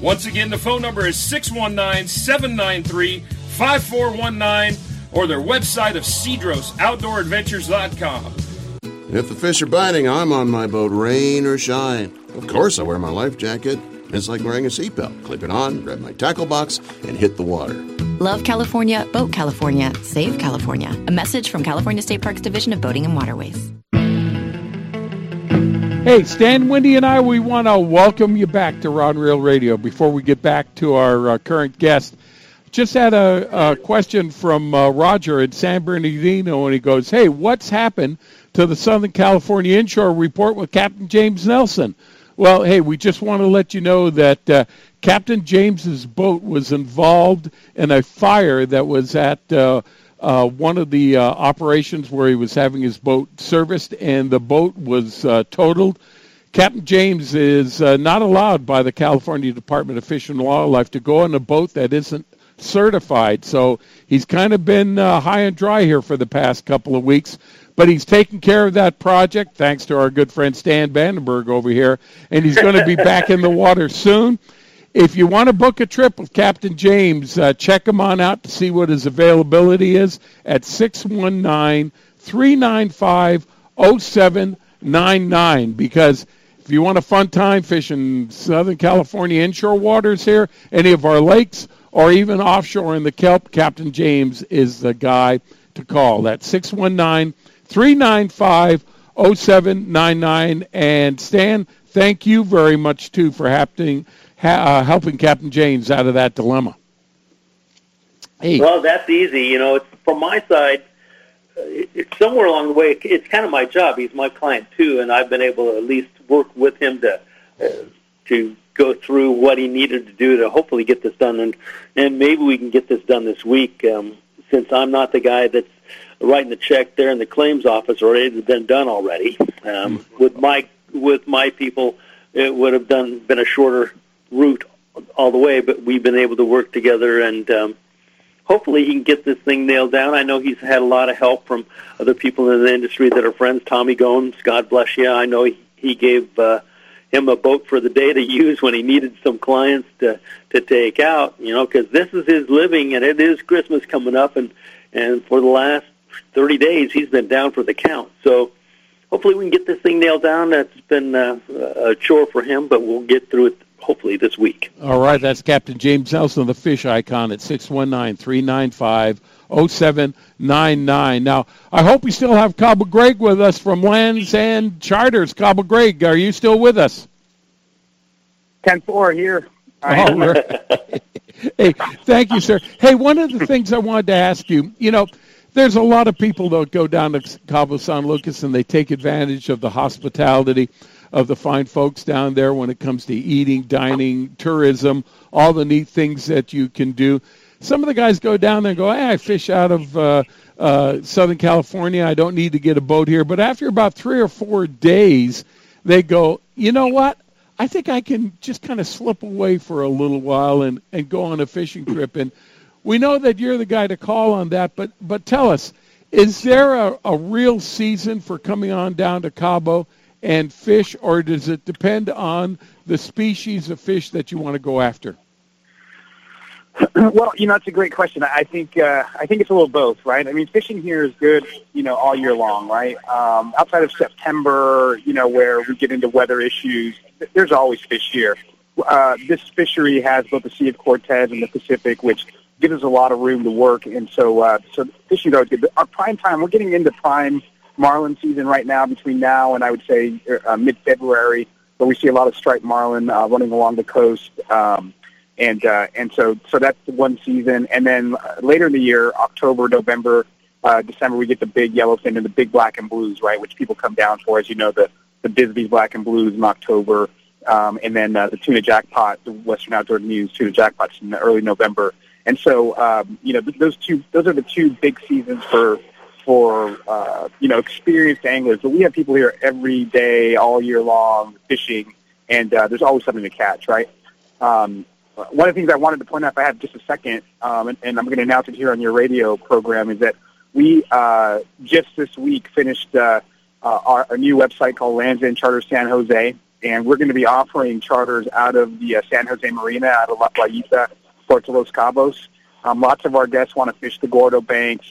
Once again, the phone number is 619 793 5419 or their website of cedrosoutdooradventures.com. If the fish are biting, I'm on my boat, rain or shine. Of course, I wear my life jacket. It's like wearing a seatbelt. Clip it on, grab my tackle box, and hit the water. Love California, Boat California, Save California. A message from California State Parks Division of Boating and Waterways. Hey, Stan, Wendy, and I, we want to welcome you back to Rod and Reel Radio. Before we get back to our uh, current guest, just had a, a question from uh, Roger in San Bernardino, and he goes, "Hey, what's happened to the Southern California inshore report with Captain James Nelson?" Well, hey, we just want to let you know that uh, Captain James's boat was involved in a fire that was at uh, one of the uh, operations where he was having his boat serviced, and the boat was uh, totaled. Captain James is uh, not allowed by the California Department of Fish and Wildlife to go on a boat that isn't certified. So he's kind of been uh, high and dry here for the past couple of weeks. but he's taking care of that project thanks to our good friend Stan Vandenberg over here, and he's going to be back in the water soon. If you want to book a trip with Captain James, uh, check him on out to see what his availability is at 619 395 0799 because if you want a fun time fishing Southern California inshore waters here, any of our lakes, or even offshore in the kelp, Captain James is the guy to call. That's 619 395 0799. And Stan, thank you very much, too, for helping, uh, helping Captain James out of that dilemma. Hey. Well, that's easy. You know, it's, from my side, uh, it's somewhere along the way, it's kind of my job. He's my client, too, and I've been able to at least work with him to uh, to go through what he needed to do to hopefully get this done, and and maybe we can get this done this week. Um, since I'm not the guy that's writing the check there in the claims office, or it has been done already. Um, with my with my people, it would have done been a shorter route all the way, but we've been able to work together and. Um, hopefully he can get this thing nailed down. I know he's had a lot of help from other people in the industry that are friends. Tommy Gomes, God bless you. I know he, he gave uh, him a boat for the day to use when he needed some clients to to take out. You know, because this is his living, and it is Christmas coming up, and and for the last thirty days he's been down for the count. So hopefully we can get this thing nailed down. That's been uh, a chore for him, but we'll get through it hopefully this week. All right, that's Captain James Nelson, the fish icon at six one nine three nine five. 0799. Now, I hope we still have Cabo Greg with us from Lands End Charters. Cabo Greg, are you still with us? 10-4 here. Oh, right. hey, thank you, sir. Hey, one of the things I wanted to ask you, you know, there's a lot of people that go down to Cabo San Lucas and they take advantage of the hospitality of the fine folks down there when it comes to eating, dining, tourism, all the neat things that you can do some of the guys go down there and go, hey, I fish out of uh, uh, Southern California. I don't need to get a boat here. But after about three or four days, they go, you know what? I think I can just kind of slip away for a little while and, and go on a fishing trip. And we know that you're the guy to call on that. But but tell us, is there a, a real season for coming on down to Cabo and fish, or does it depend on the species of fish that you want to go after? well, you know, it's a great question. I think uh, I think it's a little both, right? I mean, fishing here is good, you know, all year long, right? Um, outside of September, you know, where we get into weather issues, there's always fish here. Uh, this fishery has both the Sea of Cortez and the Pacific, which gives us a lot of room to work, and so uh, so fishing is always good. But our prime time, we're getting into prime marlin season right now. Between now and I would say uh, mid-February, where we see a lot of striped marlin uh, running along the coast. Um, and uh, and so so that's one season, and then uh, later in the year, October, November, uh, December, we get the big yellowfin and the big black and blues, right, which people come down for, as you know, the the Bisbee's black and blues in October, um, and then uh, the tuna jackpot, the Western Outdoor News tuna jackpots in early November, and so um, you know th- those two those are the two big seasons for for uh, you know experienced anglers. But we have people here every day, all year long, fishing, and uh, there's always something to catch, right? Um, one of the things I wanted to point out, if I have just a second, um, and, and I'm going to announce it here on your radio program, is that we uh, just this week finished uh, uh, our, our new website called Lands End Charter San Jose, and we're going to be offering charters out of the uh, San Jose Marina, out of La Playita, Puerto Los Cabos. Um, lots of our guests want to fish the Gordo Banks,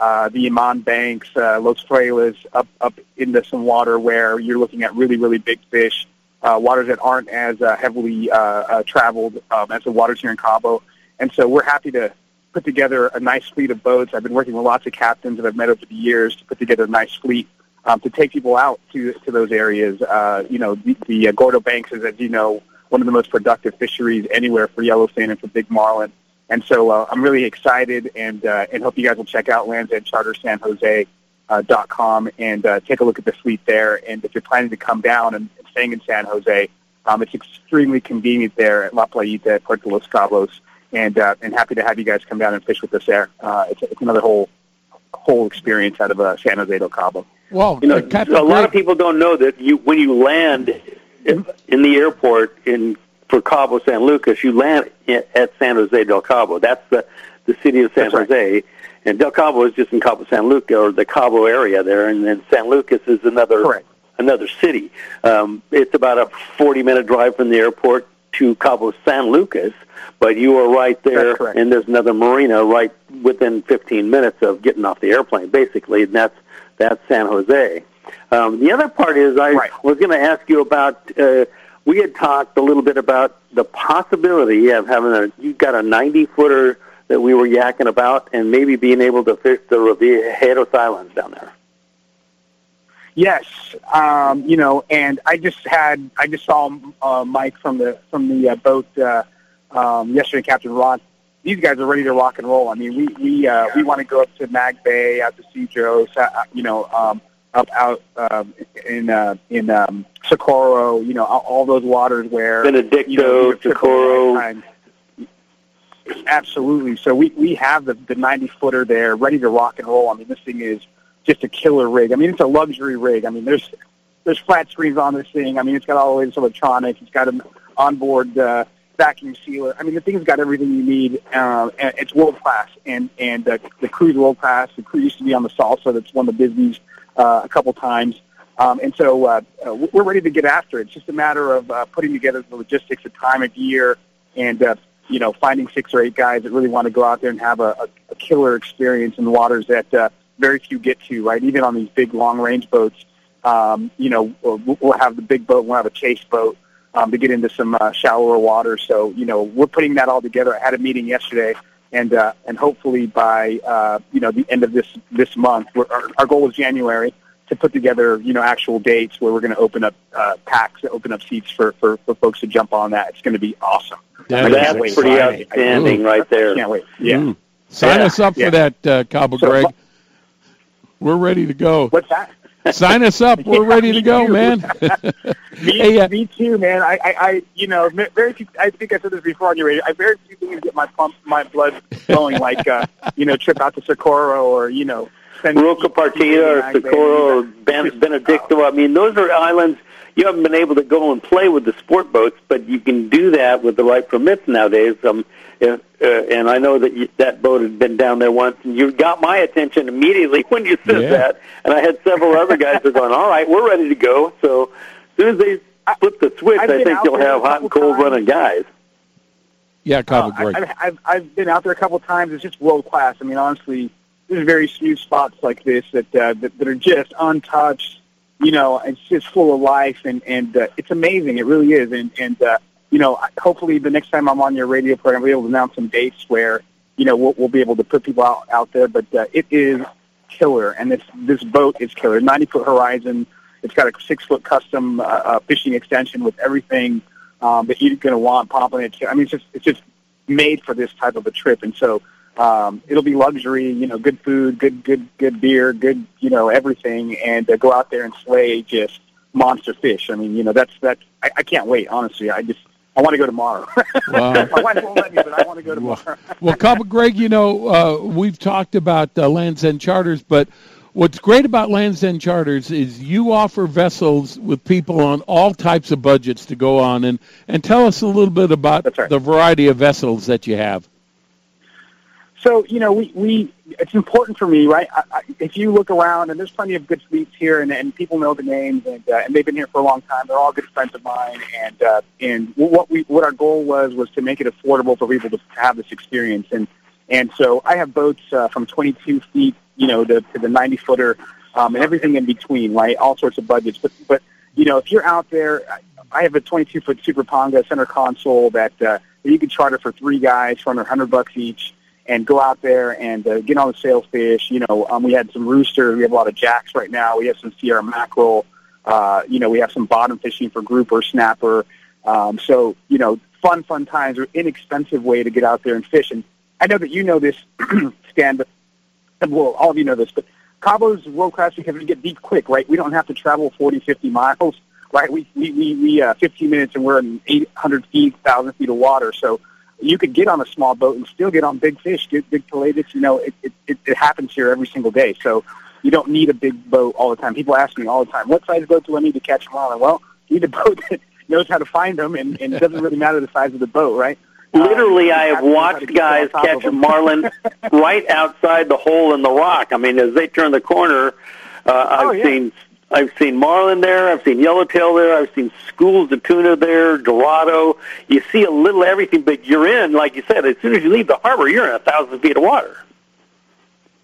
uh, the Iman Banks, uh, Los Frailes, up up into some water where you're looking at really really big fish uh, waters that aren't as uh, heavily uh, uh, traveled um, as the waters here in Cabo. And so we're happy to put together a nice fleet of boats. I've been working with lots of captains that I've met over the years to put together a nice fleet um, to take people out to to those areas. Uh, you know, the, the uh, Gordo Banks is, as you know, one of the most productive fisheries anywhere for yellowfin and for big marlin. And so uh, I'm really excited and uh, and hope you guys will check out Lands End Charter San Jose. Uh, and uh, take a look at the fleet there. And if you're planning to come down and staying in San Jose. Um, it's extremely convenient there at La Playita, Puerto Los Cabos, and uh, and happy to have you guys come down and fish with us there. Uh, it's, it's another whole whole experience out of uh, San Jose del Cabo. Well, you know, a lot of people don't know that you when you land in the airport in for Cabo San Lucas, you land at San Jose del Cabo. That's the the city of San That's Jose, and Del Cabo is just in Cabo San Lucas or the Cabo area there, and then San Lucas is another Correct. another city. Um, it's about a 40 minute drive from the airport to Cabo San Lucas, but you are right there, and there's another marina right within 15 minutes of getting off the airplane, basically, and that's that's San Jose. Um, the other part is I was going to ask you about. Uh, we had talked a little bit about the possibility of having a. You've got a 90 footer that we were yakking about, and maybe being able to fish the Revillagigedo Islands down there. Yes, um, you know, and I just had I just saw uh, Mike from the from the uh, boat uh, um, yesterday, Captain Ron. These guys are ready to rock and roll. I mean, we we uh, we want to go up to Mag Bay, out to Cedros, uh, you know, um, up out um, in uh, in um, Socorro, you know, all, those waters where Benedicto, you know, these are triple Socorro. Absolutely. So we we have the the 90 footer there, ready to rock and roll. I mean, this thing is just a killer rig. I mean, it's a luxury rig. I mean, there's there's flat screens on this thing. I mean, it's got all the latest electronics. It's got an onboard uh, vacuum sealer. I mean, the thing's got everything you need. Uh, and it's world class, and and uh, the crew's world class. The crew used to be on the Salsa, that's won the Bisbees uh, a couple times. Um, and so uh, uh, we're ready to get after it. It's just a matter of uh, putting together the logistics, the time of year, and uh, you know finding six or eight guys that really want to go out there and have a, a, a killer experience in the waters that uh, very few get to. Right, even on these big long range boats, um, you know we'll, we'll have the big boat, we'll have a chase boat um, to get into some uh, shallower water. So you know we're putting that all together. I had a meeting yesterday. And uh, and hopefully by uh, you know the end of this this month, we're, our, our goal is January to put together, you know, actual dates where we're going to open up uh, packs, open up seats for, for, for folks to jump on that. It's going to be awesome. That I is can't wait. pretty I- I- outstanding I right there. Can't wait. Yeah. Mm. Sign Yeah, us up yeah. for that, uh, Cabo So, Greg. We're ready to go. What's that? Sign us up. We're Yeah, ready to go, too. man. Me, Hey, uh, me too, man. I, I, I, you know, very few. I think I said this before on your radio. I very few things get my pump, my blood going, like, uh, you know, trip out to Socorro or you know, spend Roca Partida or Socorro or ben, Benedicto. I mean, those are islands you haven't been able to go and play with the sport boats, but you can do that with the right permits nowadays. Um, uh, uh, and I know that you, that boat had been down there once, and you got my attention immediately when you said Yeah. that. And I had several other guys that are going, "All right, we're ready to go." So as soon as they flip the switch, I've I think you'll have hot and cold times. running guys. Yeah, Cabo Uh, Greg. I, I've, I've I've been out there a couple of times. It's just world class. I mean, honestly, there's very few spots like this that uh, that, that are just untouched. You know, it's just full of life, and and uh, it's amazing. It really is. And and uh, you know, hopefully the next time I'm on your radio program, I'll be able to announce some dates where you know we'll, we'll be able to put people out out there. But uh, it is killer, and this this boat is killer. 90 foot horizon. It's got a six foot custom uh, uh, fishing extension with everything um, that you're going to want popping it. I mean, it's just it's just made for this type of a trip, and so um, it'll be luxury. You know, good food, good good good beer, good you know everything, and uh, go out there and slay just monster fish. I mean, you know, that's that's I, I can't wait. Honestly, I just I want to go tomorrow. Wow. My wife won't let me, but I want to go tomorrow. Well, Cabo Greg, you know, uh, we've talked about uh, Land's End Charters, but what's great about Land's End Charters is you offer vessels with people on all types of budgets to go on. And, and tell us a little bit about the variety of vessels that you have. So you know, we, we it's important for me, right? I, I, if you look around, and there's plenty of good fleets here, and, and people know the names, and uh, and they've been here for a long time. They're all good friends of mine, and uh, and what we what our goal was was to make it affordable for people to have this experience, and and so I have boats uh, from 22 feet, you know, to, to the 90 footer, um, and everything in between, right? All sorts of budgets, but but you know, if you're out there, I- have a 22 foot Super Panga center console that uh, that you can charter for three guys for under 100 bucks each and go out there and uh, get on the sailfish. You know, um, we had some rooster. We have a lot of jacks right now. We have some Sierra mackerel. Uh, you know, we have some bottom fishing for grouper, snapper. Um, so, you know, fun, fun times are inexpensive way to get out there and fish. And I know that you know this, Stan, but well, all of you know this, but Cabo's world class because we get deep quick, right? We don't have to travel 40, 50 miles, right? We, we, we, we uh, 15 minutes and we're in 800 feet, 1,000 feet of water. So you could get on a small boat and still get on big fish, get big pelagics. You know, it, it, it, it happens here every single day. So you don't need a big boat all the time. People ask me all the time, what size boat do I need to catch them all? And well, you need a boat that knows how to find them, and, and it doesn't really matter the size of the boat, right? Literally, I have watched guys catch a marlin right outside the hole in the rock. I mean, as they turn the corner, uh, I've Oh, yeah. seen I've seen marlin there. I've seen yellowtail there. I've seen schools of tuna there. Dorado. You see a little everything, but you're in, like you said, as soon as you leave the harbor, you're in a thousand feet of water.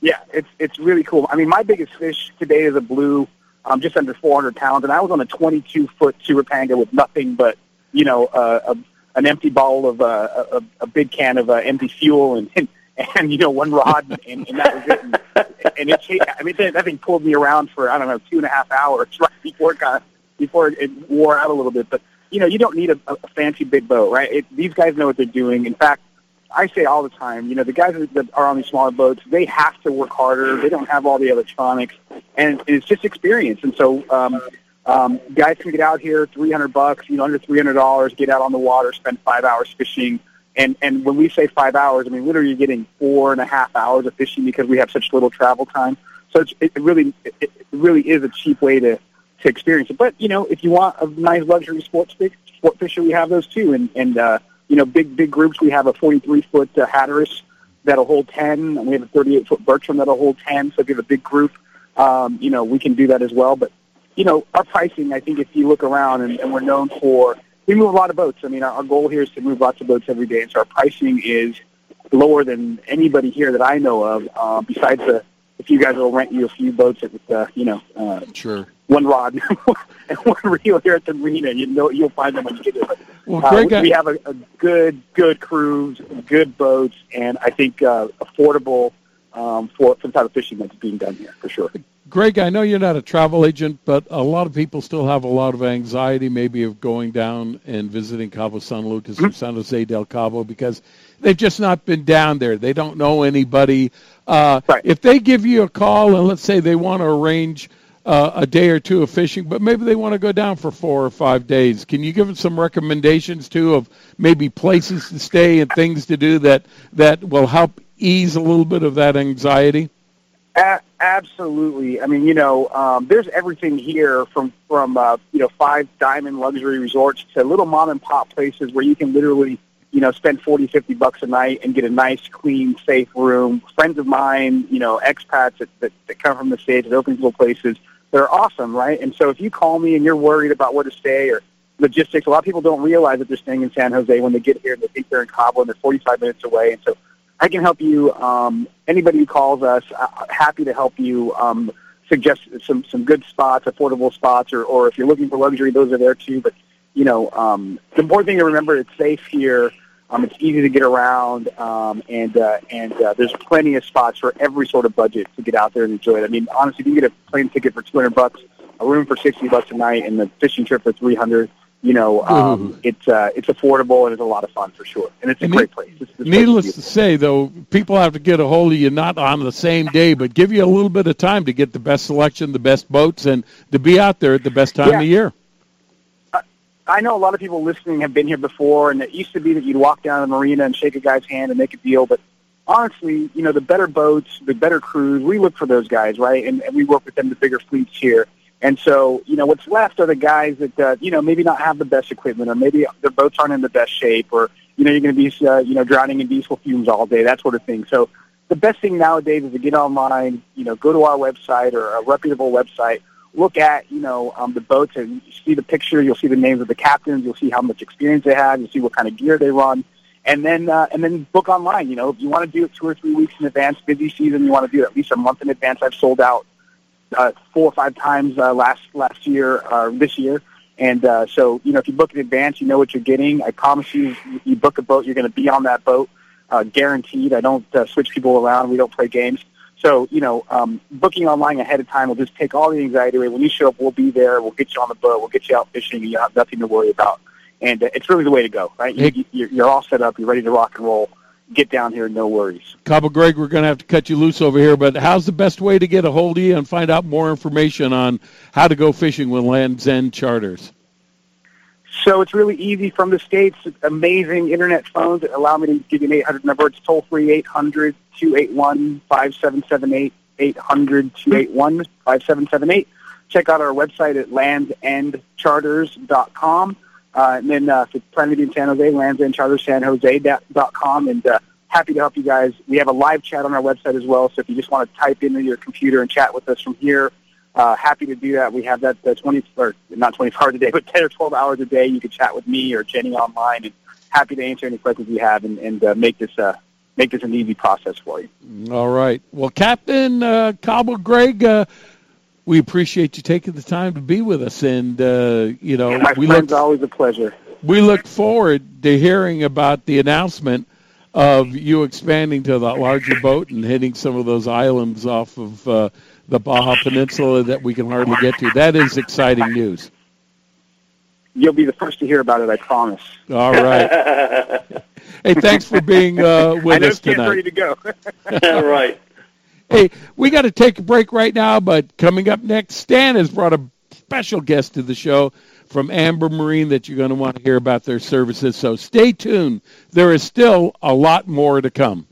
Yeah, it's it's really cool. I mean, my biggest fish today is a blue, um, just under 400 pounds, and I was on a 22 foot super panga with nothing but you know uh, a, an empty bottle of uh, a, a big can of uh, empty fuel and, and and you know one rod, and, and that was it. And, and it, I mean, that thing pulled me around for I don't know two and a half hours right before it got before it, wore out a little bit. But you know, you don't need a, a fancy big boat, right? It, these guys know what they're doing. In fact. I say all the time, you know, the guys that are on these smaller boats, they have to work harder. They don't have all the electronics, and it's just experience. And so, um, um, guys can get out here, three hundred bucks, you know, under three hundred dollars, get out on the water, spend five hours fishing. And and when we say five hours, I mean literally you're getting four and a half hours of fishing because we have such little travel time. So it's, it really it, really is a cheap way to to experience it. But you know, if you want a nice luxury sports fish, sport fisher, we have those too. And and uh, you know, big big groups. We have a 43 foot uh, Hatteras that'll hold 10, and we have a 38 foot Bertram that'll hold 10. So if you have a big group, um, you know, we can do that as well. But you know, our pricing, I think, if you look around, and, and we're known for we move a lot of boats. I mean, our, our goal here is to move lots of boats every day, and so our pricing is lower than anybody here that I know of. Uh, besides the, if you guys will rent you a few boats at, uh, you know, uh, sure, one rod and one reel here at the marina. You know, you'll find them when you get there. Well, uh, Greg, we, we have a, a good, good cruise, good boats, and I think uh, affordable um, for for the type of fishing that's being done here for sure. Greg, I know you're not a travel agent, but a lot of people still have a lot of anxiety, maybe of going down and visiting Cabo San Lucas or San Jose del Cabo because they've just not been down there. They don't know anybody. Uh, If they give you a call and let's say they want to arrange uh, a day or two of fishing, but maybe they want to go down for four or five days, can you give them some recommendations too of maybe places to stay and things to do that that will help ease a little bit of that anxiety? A- absolutely. I mean, you know, um, there's everything here from from uh, you know five diamond luxury resorts to little mom and pop places where you can literally you know spend forty, fifty bucks a night and get a nice, clean, safe room. Friends of mine, you know, expats that, that, that come from the states that open little places, they're awesome, right? And so if you call me and you're worried about where to stay or logistics, a lot of people don't realize that they're staying in San Jose when they get here and they think they're in Cabo and they're 45 minutes away. And so I can help you. Um, anybody who calls us, uh, happy to help you. Um, suggest some some good spots, affordable spots, or or if you're looking for luxury, those are there too. But you know, um, the important thing to remember: it's safe here. Um, it's easy to get around, um, and uh, and uh, there's plenty of spots for every sort of budget to get out there and enjoy it. I mean, honestly, if you can get a plane ticket for 200 bucks, a room for 60 bucks a night, and the fishing trip for 300. You know, um, it's uh, it's affordable and it's a lot of fun for sure, and it's a And great place. It's, it's Needless to say, though, people have to get a hold of you not on the same day, but give you a little bit of time to get the best selection, the best boats, and to be out there at the best time Yeah. of year. I know a lot of people listening have been here before, and it used to be that you'd walk down the marina and shake a guy's hand and make a deal. But honestly, you know, the better boats, the better crews, we look for those guys, right? And, and we work with them, the bigger fleets here. And so, you know, what's left are the guys that, uh, you know, maybe not have the best equipment, or maybe their boats aren't in the best shape, or you know, you're going to be, uh, you know, drowning in diesel fumes all day, that sort of thing. So, the best thing nowadays is to get online, you know, go to our website or a reputable website, look at, you know, um, the boats and see the picture, you'll see the names of the captains, you'll see how much experience they have, you'll see what kind of gear they run, and then uh, and then book online. You know, if you want to do it two or three weeks in advance, busy season, you want to do it at least a month in advance. I've sold out uh, four or five times uh, last last year, uh, this year. And uh, so, you know, if you book in advance, you know what you're getting. I promise you, you book a boat, you're going to be on that boat, uh, guaranteed. I don't uh, switch people around. We don't play games. So, you know, um, booking online ahead of time will just take all the anxiety away. When you show up, we'll be there. We'll get you on the boat. We'll get you out fishing, and you have nothing to worry about. And uh, it's really the way to go, right? You, you, you're all set up. You're ready to rock and roll. Get down here, no worries. Cabo Greg, we're going to have to cut you loose over here, but how's the best way to get a hold of you and find out more information on how to go fishing with Land's End Charters? So it's really easy from the States. Amazing internet phones that allow me to give you an 800 number. It's toll free 800 281 5778 800 281 5778. Check out our website at landendcharters.com. Uh, and then uh, if it's planning to be in San Jose, landsandchartersanjose.com. And uh, happy to help you guys. We have a live chat on our website as well. So if you just want to type into your computer and chat with us from here, uh, happy to do that. We have that uh, 20 or not 24 hours a day, but 10 or 12 hours a day. You can chat with me or Jenny online, and happy to answer any questions you have and, and uh, make this uh, make this an easy process for you. All right. Well, Captain uh, Cabo Greg, uh, we appreciate you taking the time to be with us, and uh, you know, My we friend's look always a pleasure. we look forward to hearing about the announcement of you expanding to that larger boat and hitting some of those islands off of uh, the Baja Peninsula that we can hardly get to. That is exciting news. You'll be the first to hear about it, I promise. All right. Hey, thanks for being uh, I with know us Ken's tonight. ready to go. right. Hey, we got to take a break right now, but coming up next, Stan has brought a special guest to the show from Amber Marine that you're going to want to hear about their services. So stay tuned. There is still a lot more to come.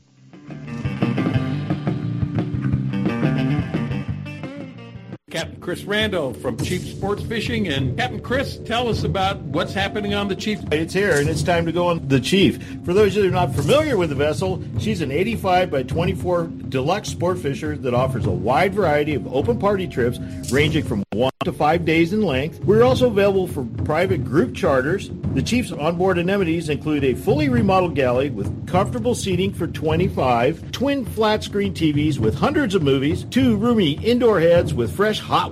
Captain Chris Rando from Chief Sports Fishing. And Captain Chris, tell us about what's happening on the Chief. It's here, and it's time to go on the Chief. For those of you that are not familiar with the vessel, she's an 85 by 24 deluxe sport fisher that offers a wide variety of open party trips ranging from one to five days in length. We're also available for private group charters. The Chief's onboard amenities include a fully remodeled galley with comfortable seating for 25, twin flat screen TVs with hundreds of movies, two roomy indoor heads with fresh hot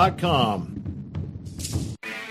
Inc.com.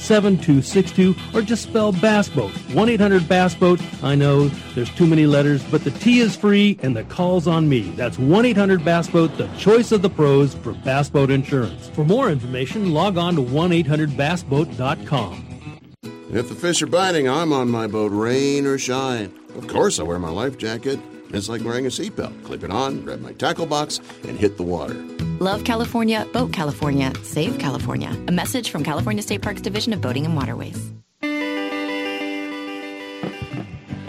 7262 or just spell Bass Boat. 1 800 Bass Boat. I know there's too many letters, but the T is free and the call's on me. That's 1 800 Bass Boat, the choice of the pros for bass boat insurance. For more information, log on to 1 800 bassboat.com. If the fish are biting, I'm on my boat, rain or shine. Of course, I wear my life jacket. It's like wearing a seatbelt. Clip it on, grab my tackle box, and hit the water. Love California, Boat California, Save California. A message from California State Parks Division of Boating and Waterways.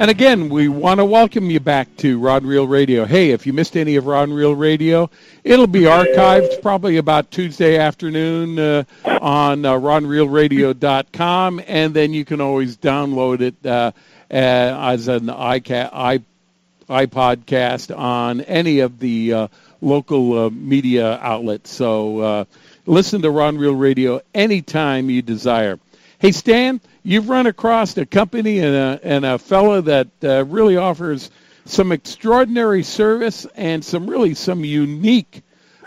And again, we want to welcome you back to Rod Reel Radio. Hey, if you missed any of Rod and Reel Radio, it'll be archived probably about Tuesday afternoon uh, on uh, rodandreelradio.com, and then you can always download it uh, uh, as an iCat, i iPodcast on any of the uh, local uh, media outlets. So uh, listen to Ron Real Radio anytime you desire. Hey, Stan, you've run across a company and a, and a fellow that uh, really offers some extraordinary service and some really some unique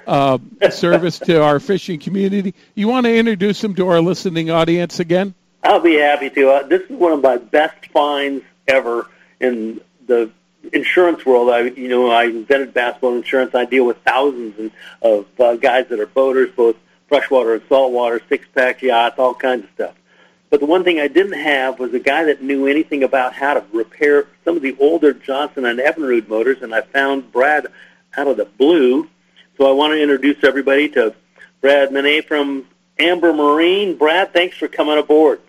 uh, service to our fishing community. You want to introduce him to our listening audience again? I'll be happy to. Uh, this is one of my best finds ever in the insurance world. I, you know, I invented bass boat insurance. I deal with thousands of uh, guys that are boaters, both freshwater and saltwater, six pack yachts, all kinds of stuff. But the one thing I didn't have was a guy that knew anything about how to repair some of the older Johnson and Evinrude motors, and I found Brad out of the blue. So I want to introduce everybody to Brad Manet from Amber Marine. Brad, thanks for coming aboard.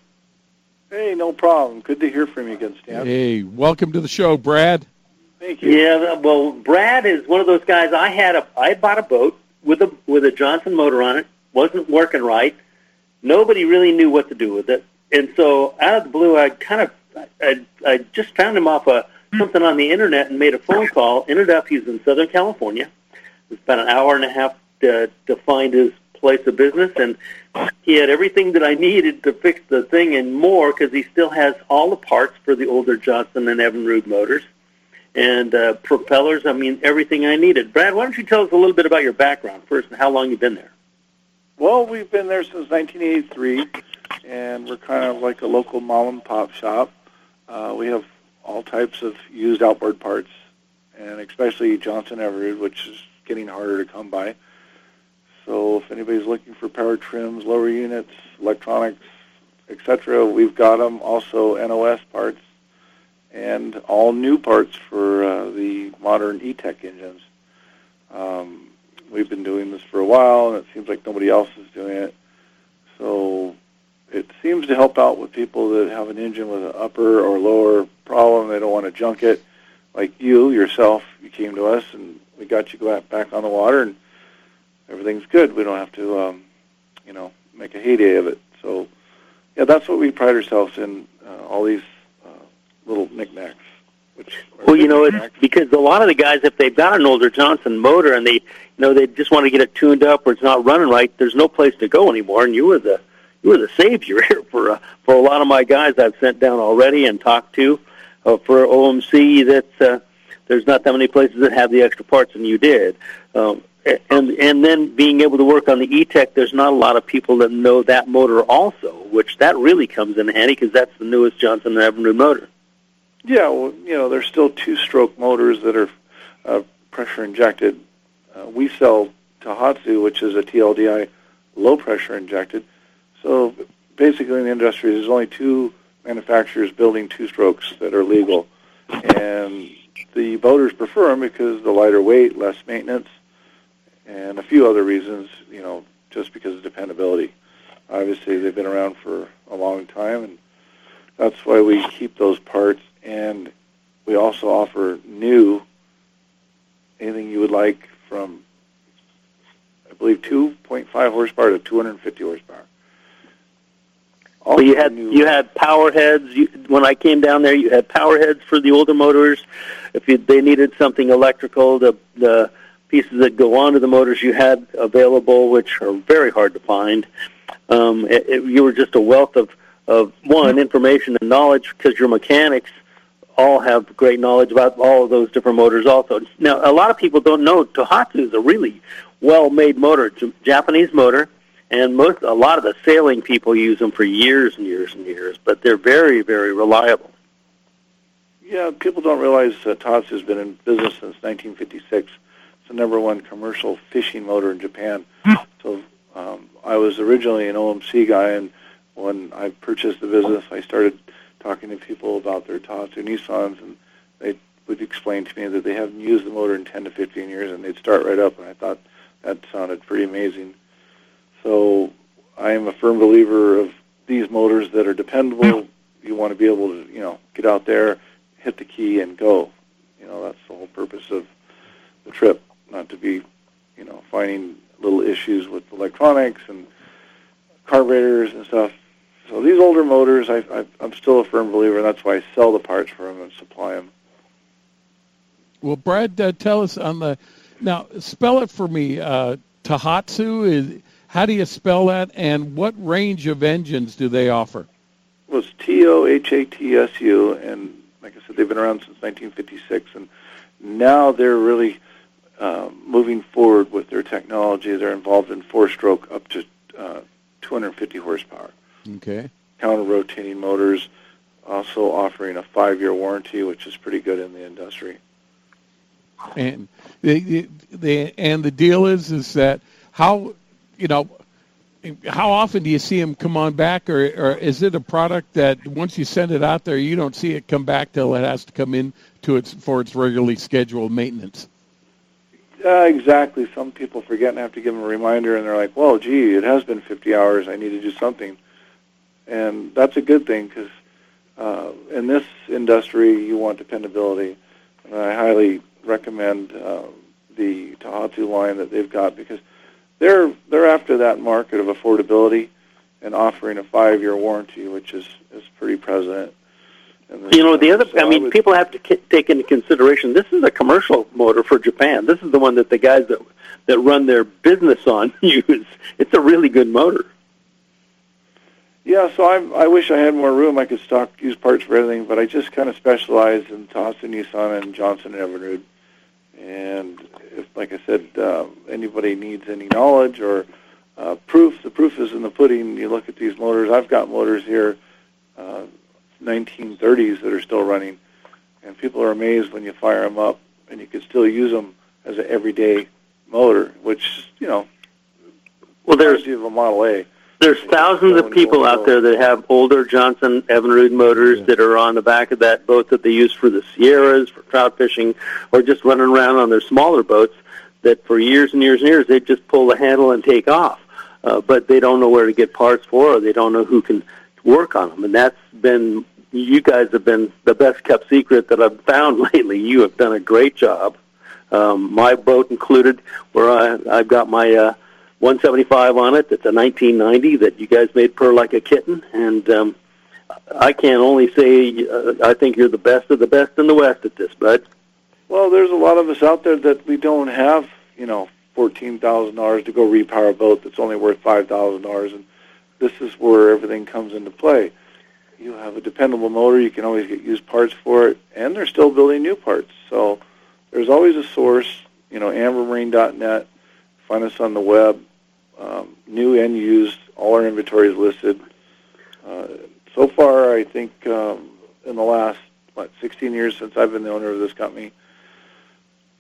Hey, no problem. Good to hear from you again, Stan. Hey, welcome to the show, Brad. Thank you. Yeah, well, Brad is one of those guys. I had a, I bought a boat with a with a Johnson motor on it. wasn't working right. Nobody really knew what to do with it, and so out of the blue, I kind of, I, I just found him off a something on the internet and made a phone call. Ended up he's in Southern California. It was about an hour and a half to, to find his place of business, and he had everything that I needed to fix the thing and more because he still has all the parts for the older Johnson and Evinrude motors and uh, propellers. I mean, everything I needed. Brad, why don't you tell us a little bit about your background first and how long you've been there? Well, we've been there since 1983, and we're kind of like a local mom and pop shop. Uh, we have all types of used outboard parts, and especially Johnson Evinrude, which is getting harder to come by. So if anybody's looking for power trims, lower units, electronics, etc., we've got them. Also NOS parts and all new parts for uh, the modern E-TEC engines. Um, we've been doing this for a while, and it seems like nobody else is doing it. So it seems to help out with people that have an engine with an upper or lower problem. They don't want to junk it. Like you yourself, you came to us, and we got you back on the water, and everything's good. We don't have to, um, you know, make a heyday of it. So, yeah, that's what we pride ourselves in. Uh, all these little knickknacks. Well, you know, it's because a lot of the guys, if they've got an older Johnson motor and they, you know, they just want to get it tuned up or it's not running right, there's no place to go anymore. And you were the, you were the savior here for uh, for a lot of my guys I've sent down already and talked to uh, for OMC. That uh, there's not that many places that have the extra parts, and you did. Um, and and then being able to work on the E-TEC, there's not a lot of people that know that motor also, which that really comes in handy because that's the newest Johnson and Evinrude motor. Yeah, well, you know, there's still two-stroke motors that are uh, pressure injected. Uh, we sell Tohatsu, which is a TLDI low pressure injected. So basically, in the industry, there's only two manufacturers building two-strokes that are legal, and the boaters prefer them because the lighter weight, less maintenance, and a few other reasons. You know, just because of dependability. Obviously, they've been around for a long time, and that's why we keep those parts. And we also offer new anything you would like from, I believe, 2.5 horsepower to 250 horsepower. So you had you had power heads. You, when I came down there, you had power heads for the older motors. If you, they needed something electrical, the the pieces that go onto the motors you had available, which are very hard to find. Um, it, it, you were just a wealth of of one information and knowledge because your mechanics all have great knowledge about all of those different motors. Also, now a lot of people don't know Tohatsu is a really well-made motor, J- Japanese motor and most a lot of the sailing people use them for years and years and years, but they're very very reliable. Yeah, people don't realize that Tohatsu has been in business since 1956. It's the number one commercial fishing motor in Japan. so um, I was originally an OMC guy, and when I purchased the business, I started talking to people about their Tohatsu Nissans, and they would explain to me that they haven't used the motor in 10 to 15 years, and they'd start right up, and I thought that sounded pretty amazing. So I am a firm believer of these motors that are dependable. You want to be able to, you know, get out there, hit the key, and go. You know, that's the whole purpose of the trip, not to be, you know, finding little issues with electronics and carburetors and stuff. So these older motors, I, I, I'm still a firm believer, and that's why I sell the parts for them and supply them. Well, Brad, uh, tell us on the now. Spell it for me. Uh, Tohatsu is. How do you spell that? And what range of engines do they offer? Well, it's T O H A T S U, and like I said, they've been around since 1956, and now they're really uh, moving forward with their technology. They're involved in four-stroke up to uh, 250 horsepower. Okay. Counter-rotating motors, also offering a five-year warranty, which is pretty good in the industry. And the, the and the deal is is that how you know how often do you see them come on back, or, or is it a product that once you send it out there, you don't see it come back till it has to come in to its for its regularly scheduled maintenance? Uh, exactly. Some people forget and have to give them a reminder, and they're like, "Well, gee, it has been 50 hours. I need to do something," and that's a good thing because uh, in this industry, you want dependability, and I highly recommend uh, the Tohatsu line that they've got because they're they're after that market of affordability and offering a five-year warranty, which is is pretty present. You know, the other, I mean, people have to k- take into consideration this is a commercial motor for Japan. This is the one that the guys that that run their business on use. It's a really good motor. Yeah, so I I wish I had more room. I could stock use parts for everything, but I just kind of specialize in Tohatsu, Nissan, and Johnson and Evinrude. And if, like I said, uh, anybody needs any knowledge or uh, proof, the proof is in the pudding. You look at these motors. I've got motors here, uh, 1930s that are still running, and people are amazed when you fire them up, and you can still use them as an everyday motor, which you know. Well, there's you have a Model A. There's thousands of people out there that have older Johnson Evinrude motors that are on the back of that boat that they use for the Sierras, for trout fishing, or just running around on their smaller boats. That for years and years and years they just pull the handle and take off, uh, but they don't know where to get parts for, or they don't know who can work on them. And that's been you guys have been the best kept secret that I've found lately. You have done a great job. Um, my boat included, where I, I've got my uh, 175 on it. That's a 1990 that you guys made purr like a kitten, and um, I can only say uh, I think you're the best of the best in the West at this, bud. Well, there's a lot of us out there that we don't have, you know, fourteen thousand dollars to go repower a boat that's only worth five thousand dollars, and this is where everything comes into play. You have a dependable motor; you can always get used parts for it, and they're still building new parts. So there's always a source. You know, ambermarine.net. Find us on the web. Um, new and used, all our inventory is listed. Uh, so far, I think um, in the last what 16 years since I've been the owner of this company,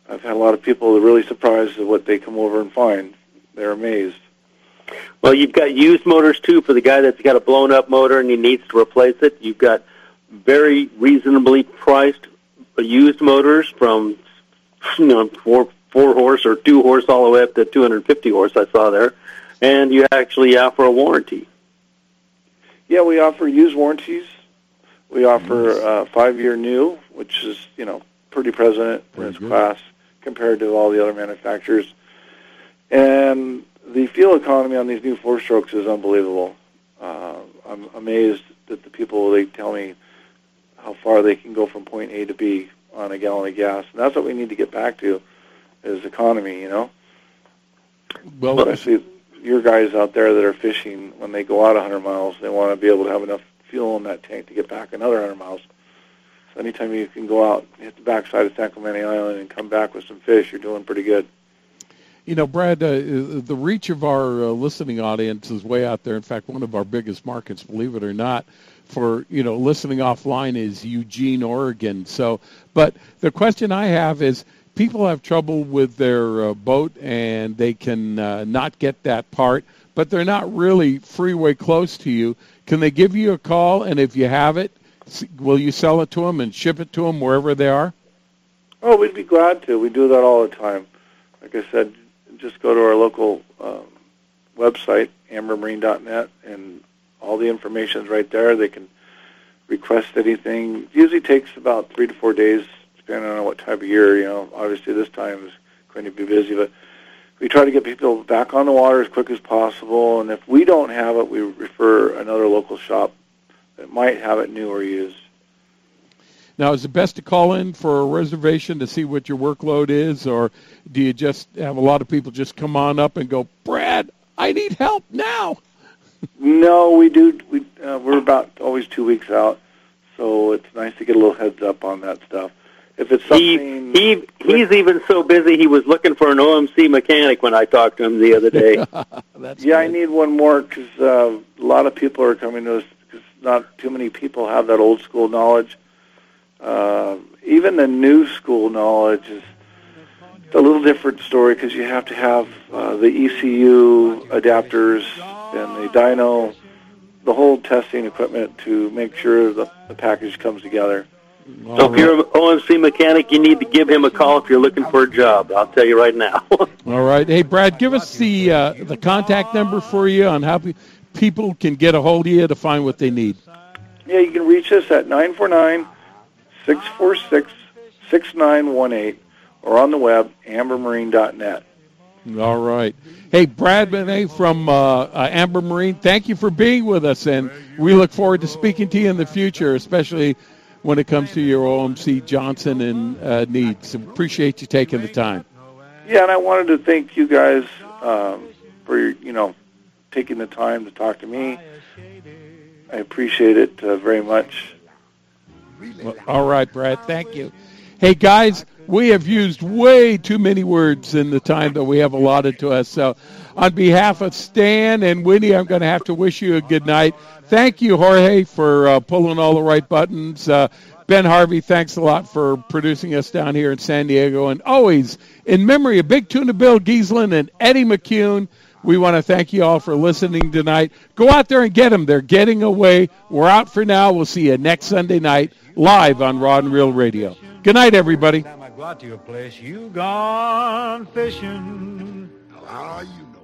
I've had a lot of people that are really surprised at what they come over and find. They're amazed. Well, you've got used motors too for the guy that's got a blown up motor and he needs to replace it. You've got very reasonably priced used motors from you know four four horse or two horse all the way up to 250 horse. I saw there, and you actually offer a warranty. Yeah, we offer used warranties. We offer uh, five year new, which is you know pretty present in its class compared to all the other manufacturers. And the fuel economy on these new four strokes is unbelievable. Uh, I'm amazed that the people they tell me how far they can go from point A to B on a gallon of gas, and that's what we need to get back to is economy. You know, well, especially your guys out there that are fishing when they go out 100 miles, they want to be able to have enough fuel in that tank to get back another 100 miles. So anytime you can go out, hit the backside of San Clemente Island, and come back with some fish, you're doing pretty good. You know, Brad, uh, the reach of our uh, listening audience is way out there. In fact, one of our biggest markets, believe it or not, for you know listening offline is Eugene, Oregon. So, but the question I have is, people have trouble with their uh, boat and they can uh, not get that part, but they're not really freeway close to you. Can they give you a call? And if you have it, will you sell it to them and ship it to them wherever they are? Oh, we'd be glad to. We do that all the time. Like I said, just go to our local um, website, ambermarine.net, and all the information's right there. They can request anything. It usually takes about three to four days, depending on what type of year. You know, obviously this time is going to be busy, but we try to get people back on the water as quick as possible. And if we don't have it, we refer another local shop that might have it new or used. Now, is it best to call in for a reservation to see what your workload is, or do you just have a lot of people just come on up and go, Brad, I need help now? no, we do. We uh, we're about always two weeks out, so it's nice to get a little heads up on that stuff. If it's something, he, he he's even so busy he was looking for an OMC mechanic when I talked to him the other day. That's yeah, I need one more because uh, a lot of people are coming to us because not too many people have that old school knowledge. Uh, even the new school knowledge is a little different story because you have to have uh, the ECU adapters and the dyno, the whole testing equipment to make sure the, the package comes together. So if you're an OMC mechanic, you need to give him a call if you're looking for a job. I'll tell you right now. All right. Hey, Brad, give us the uh, the contact number for you on how pe- people can get a hold of you to find what they need. Yeah, you can reach us at 949-646-6918 or on the web, ambermarine.net. All right. Hey, Brad Benet from uh, uh, Amber Marine, thank you for being with us, and we look forward to speaking to you in the future, especially when it comes to your OMC Johnson and uh, needs. Appreciate you taking the time. Yeah, and I wanted to thank you guys um, for you know taking the time to talk to me. I appreciate it uh, very much. Well, all right, Brad. Thank you. Hey, guys, we have used way too many words in the time that we have allotted to us. So, on behalf of Stan and Winnie, I'm going to have to wish you a good night. Thank you, Jorge, for uh, pulling all the right buttons. Uh, ben Harvey, thanks a lot for producing us down here in San Diego. And always, in memory of Big Tuna Bill Giesland and Eddie McCune, we want to thank you all for listening tonight. Go out there and get them. They're getting away. We're out for now. We'll see you next Sunday night live on Rod and Reel Radio. Good night, everybody. Time I go out to your place, you gone fishing. How are you?